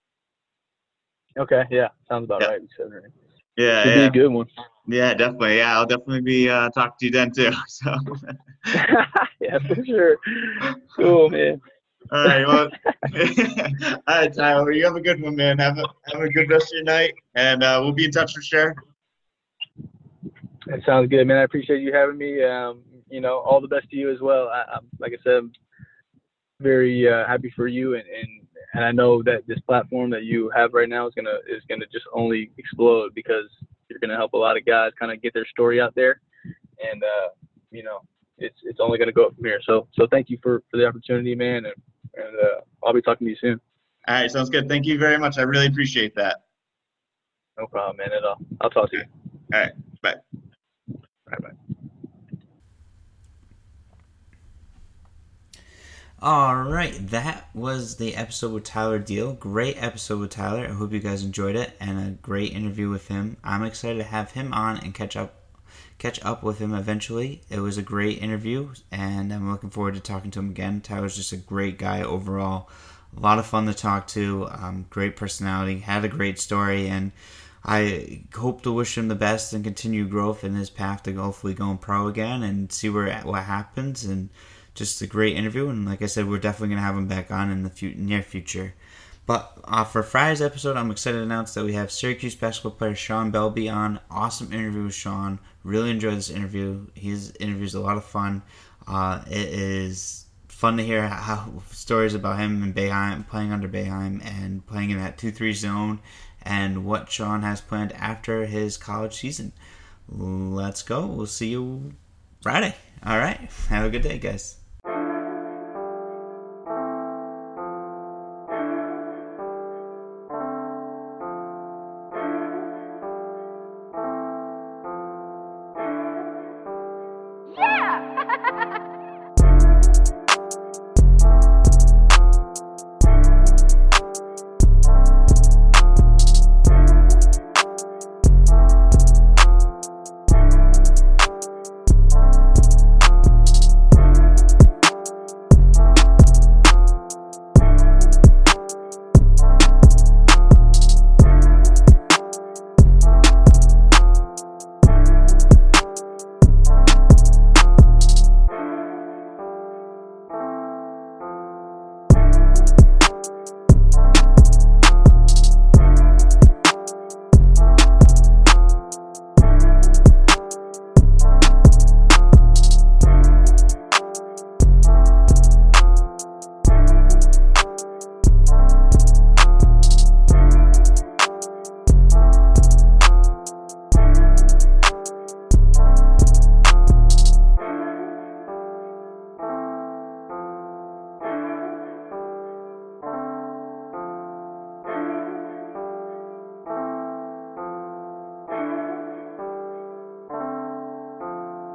Okay, yeah, sounds about Yeah. right. Week seven or eight. Yeah, It'll yeah, be a good one. yeah, definitely. Yeah, I'll definitely be uh, talking to you then too. So, yeah, for sure. Cool, man. All right, well, all right, Tyler, you have a good one, man. Have a have a good rest of your night, and uh, we'll be in touch for sure. That sounds good, man. I appreciate you having me. Um, you know, all the best to you as well. I, I'm, like I said, I'm very uh, happy for you, and, and and I know that this platform that you have right now is gonna is gonna just only explode because you're gonna help a lot of guys kind of get their story out there, and uh, you know, it's it's only gonna go up from here. So so thank you for for the opportunity, man, and and uh, I'll be talking to you soon. All right, sounds good. Thank you very much. I really appreciate that. No problem, man, at all. I'll talk to you. All right, bye. Bye bye. All right, that was the episode with Tyler Deal. Great episode with Tyler. I hope you guys enjoyed it and a great interview with him. I'm excited to have him on and catch up catch up with him eventually. It was a great interview and I'm looking forward to talking to him again. Tyler's just a great guy overall. A lot of fun to talk to. Um, great personality. Had a great story and I hope to wish him the best and continue growth in his path to hopefully going pro again and see where what happens and just a great interview and like I said we're definitely gonna have him back on in the near future. But uh, for Friday's episode, I'm excited to announce that we have Syracuse basketball player Sean Belby on. Awesome interview with Sean. Really enjoyed this interview. His interview is a lot of fun. Uh, it is fun to hear how stories about him and Boeheim playing under Boeheim and playing in that two-three zone, and what Sean has planned after his college season. Let's go. We'll see you Friday. All right. Have a good day, guys.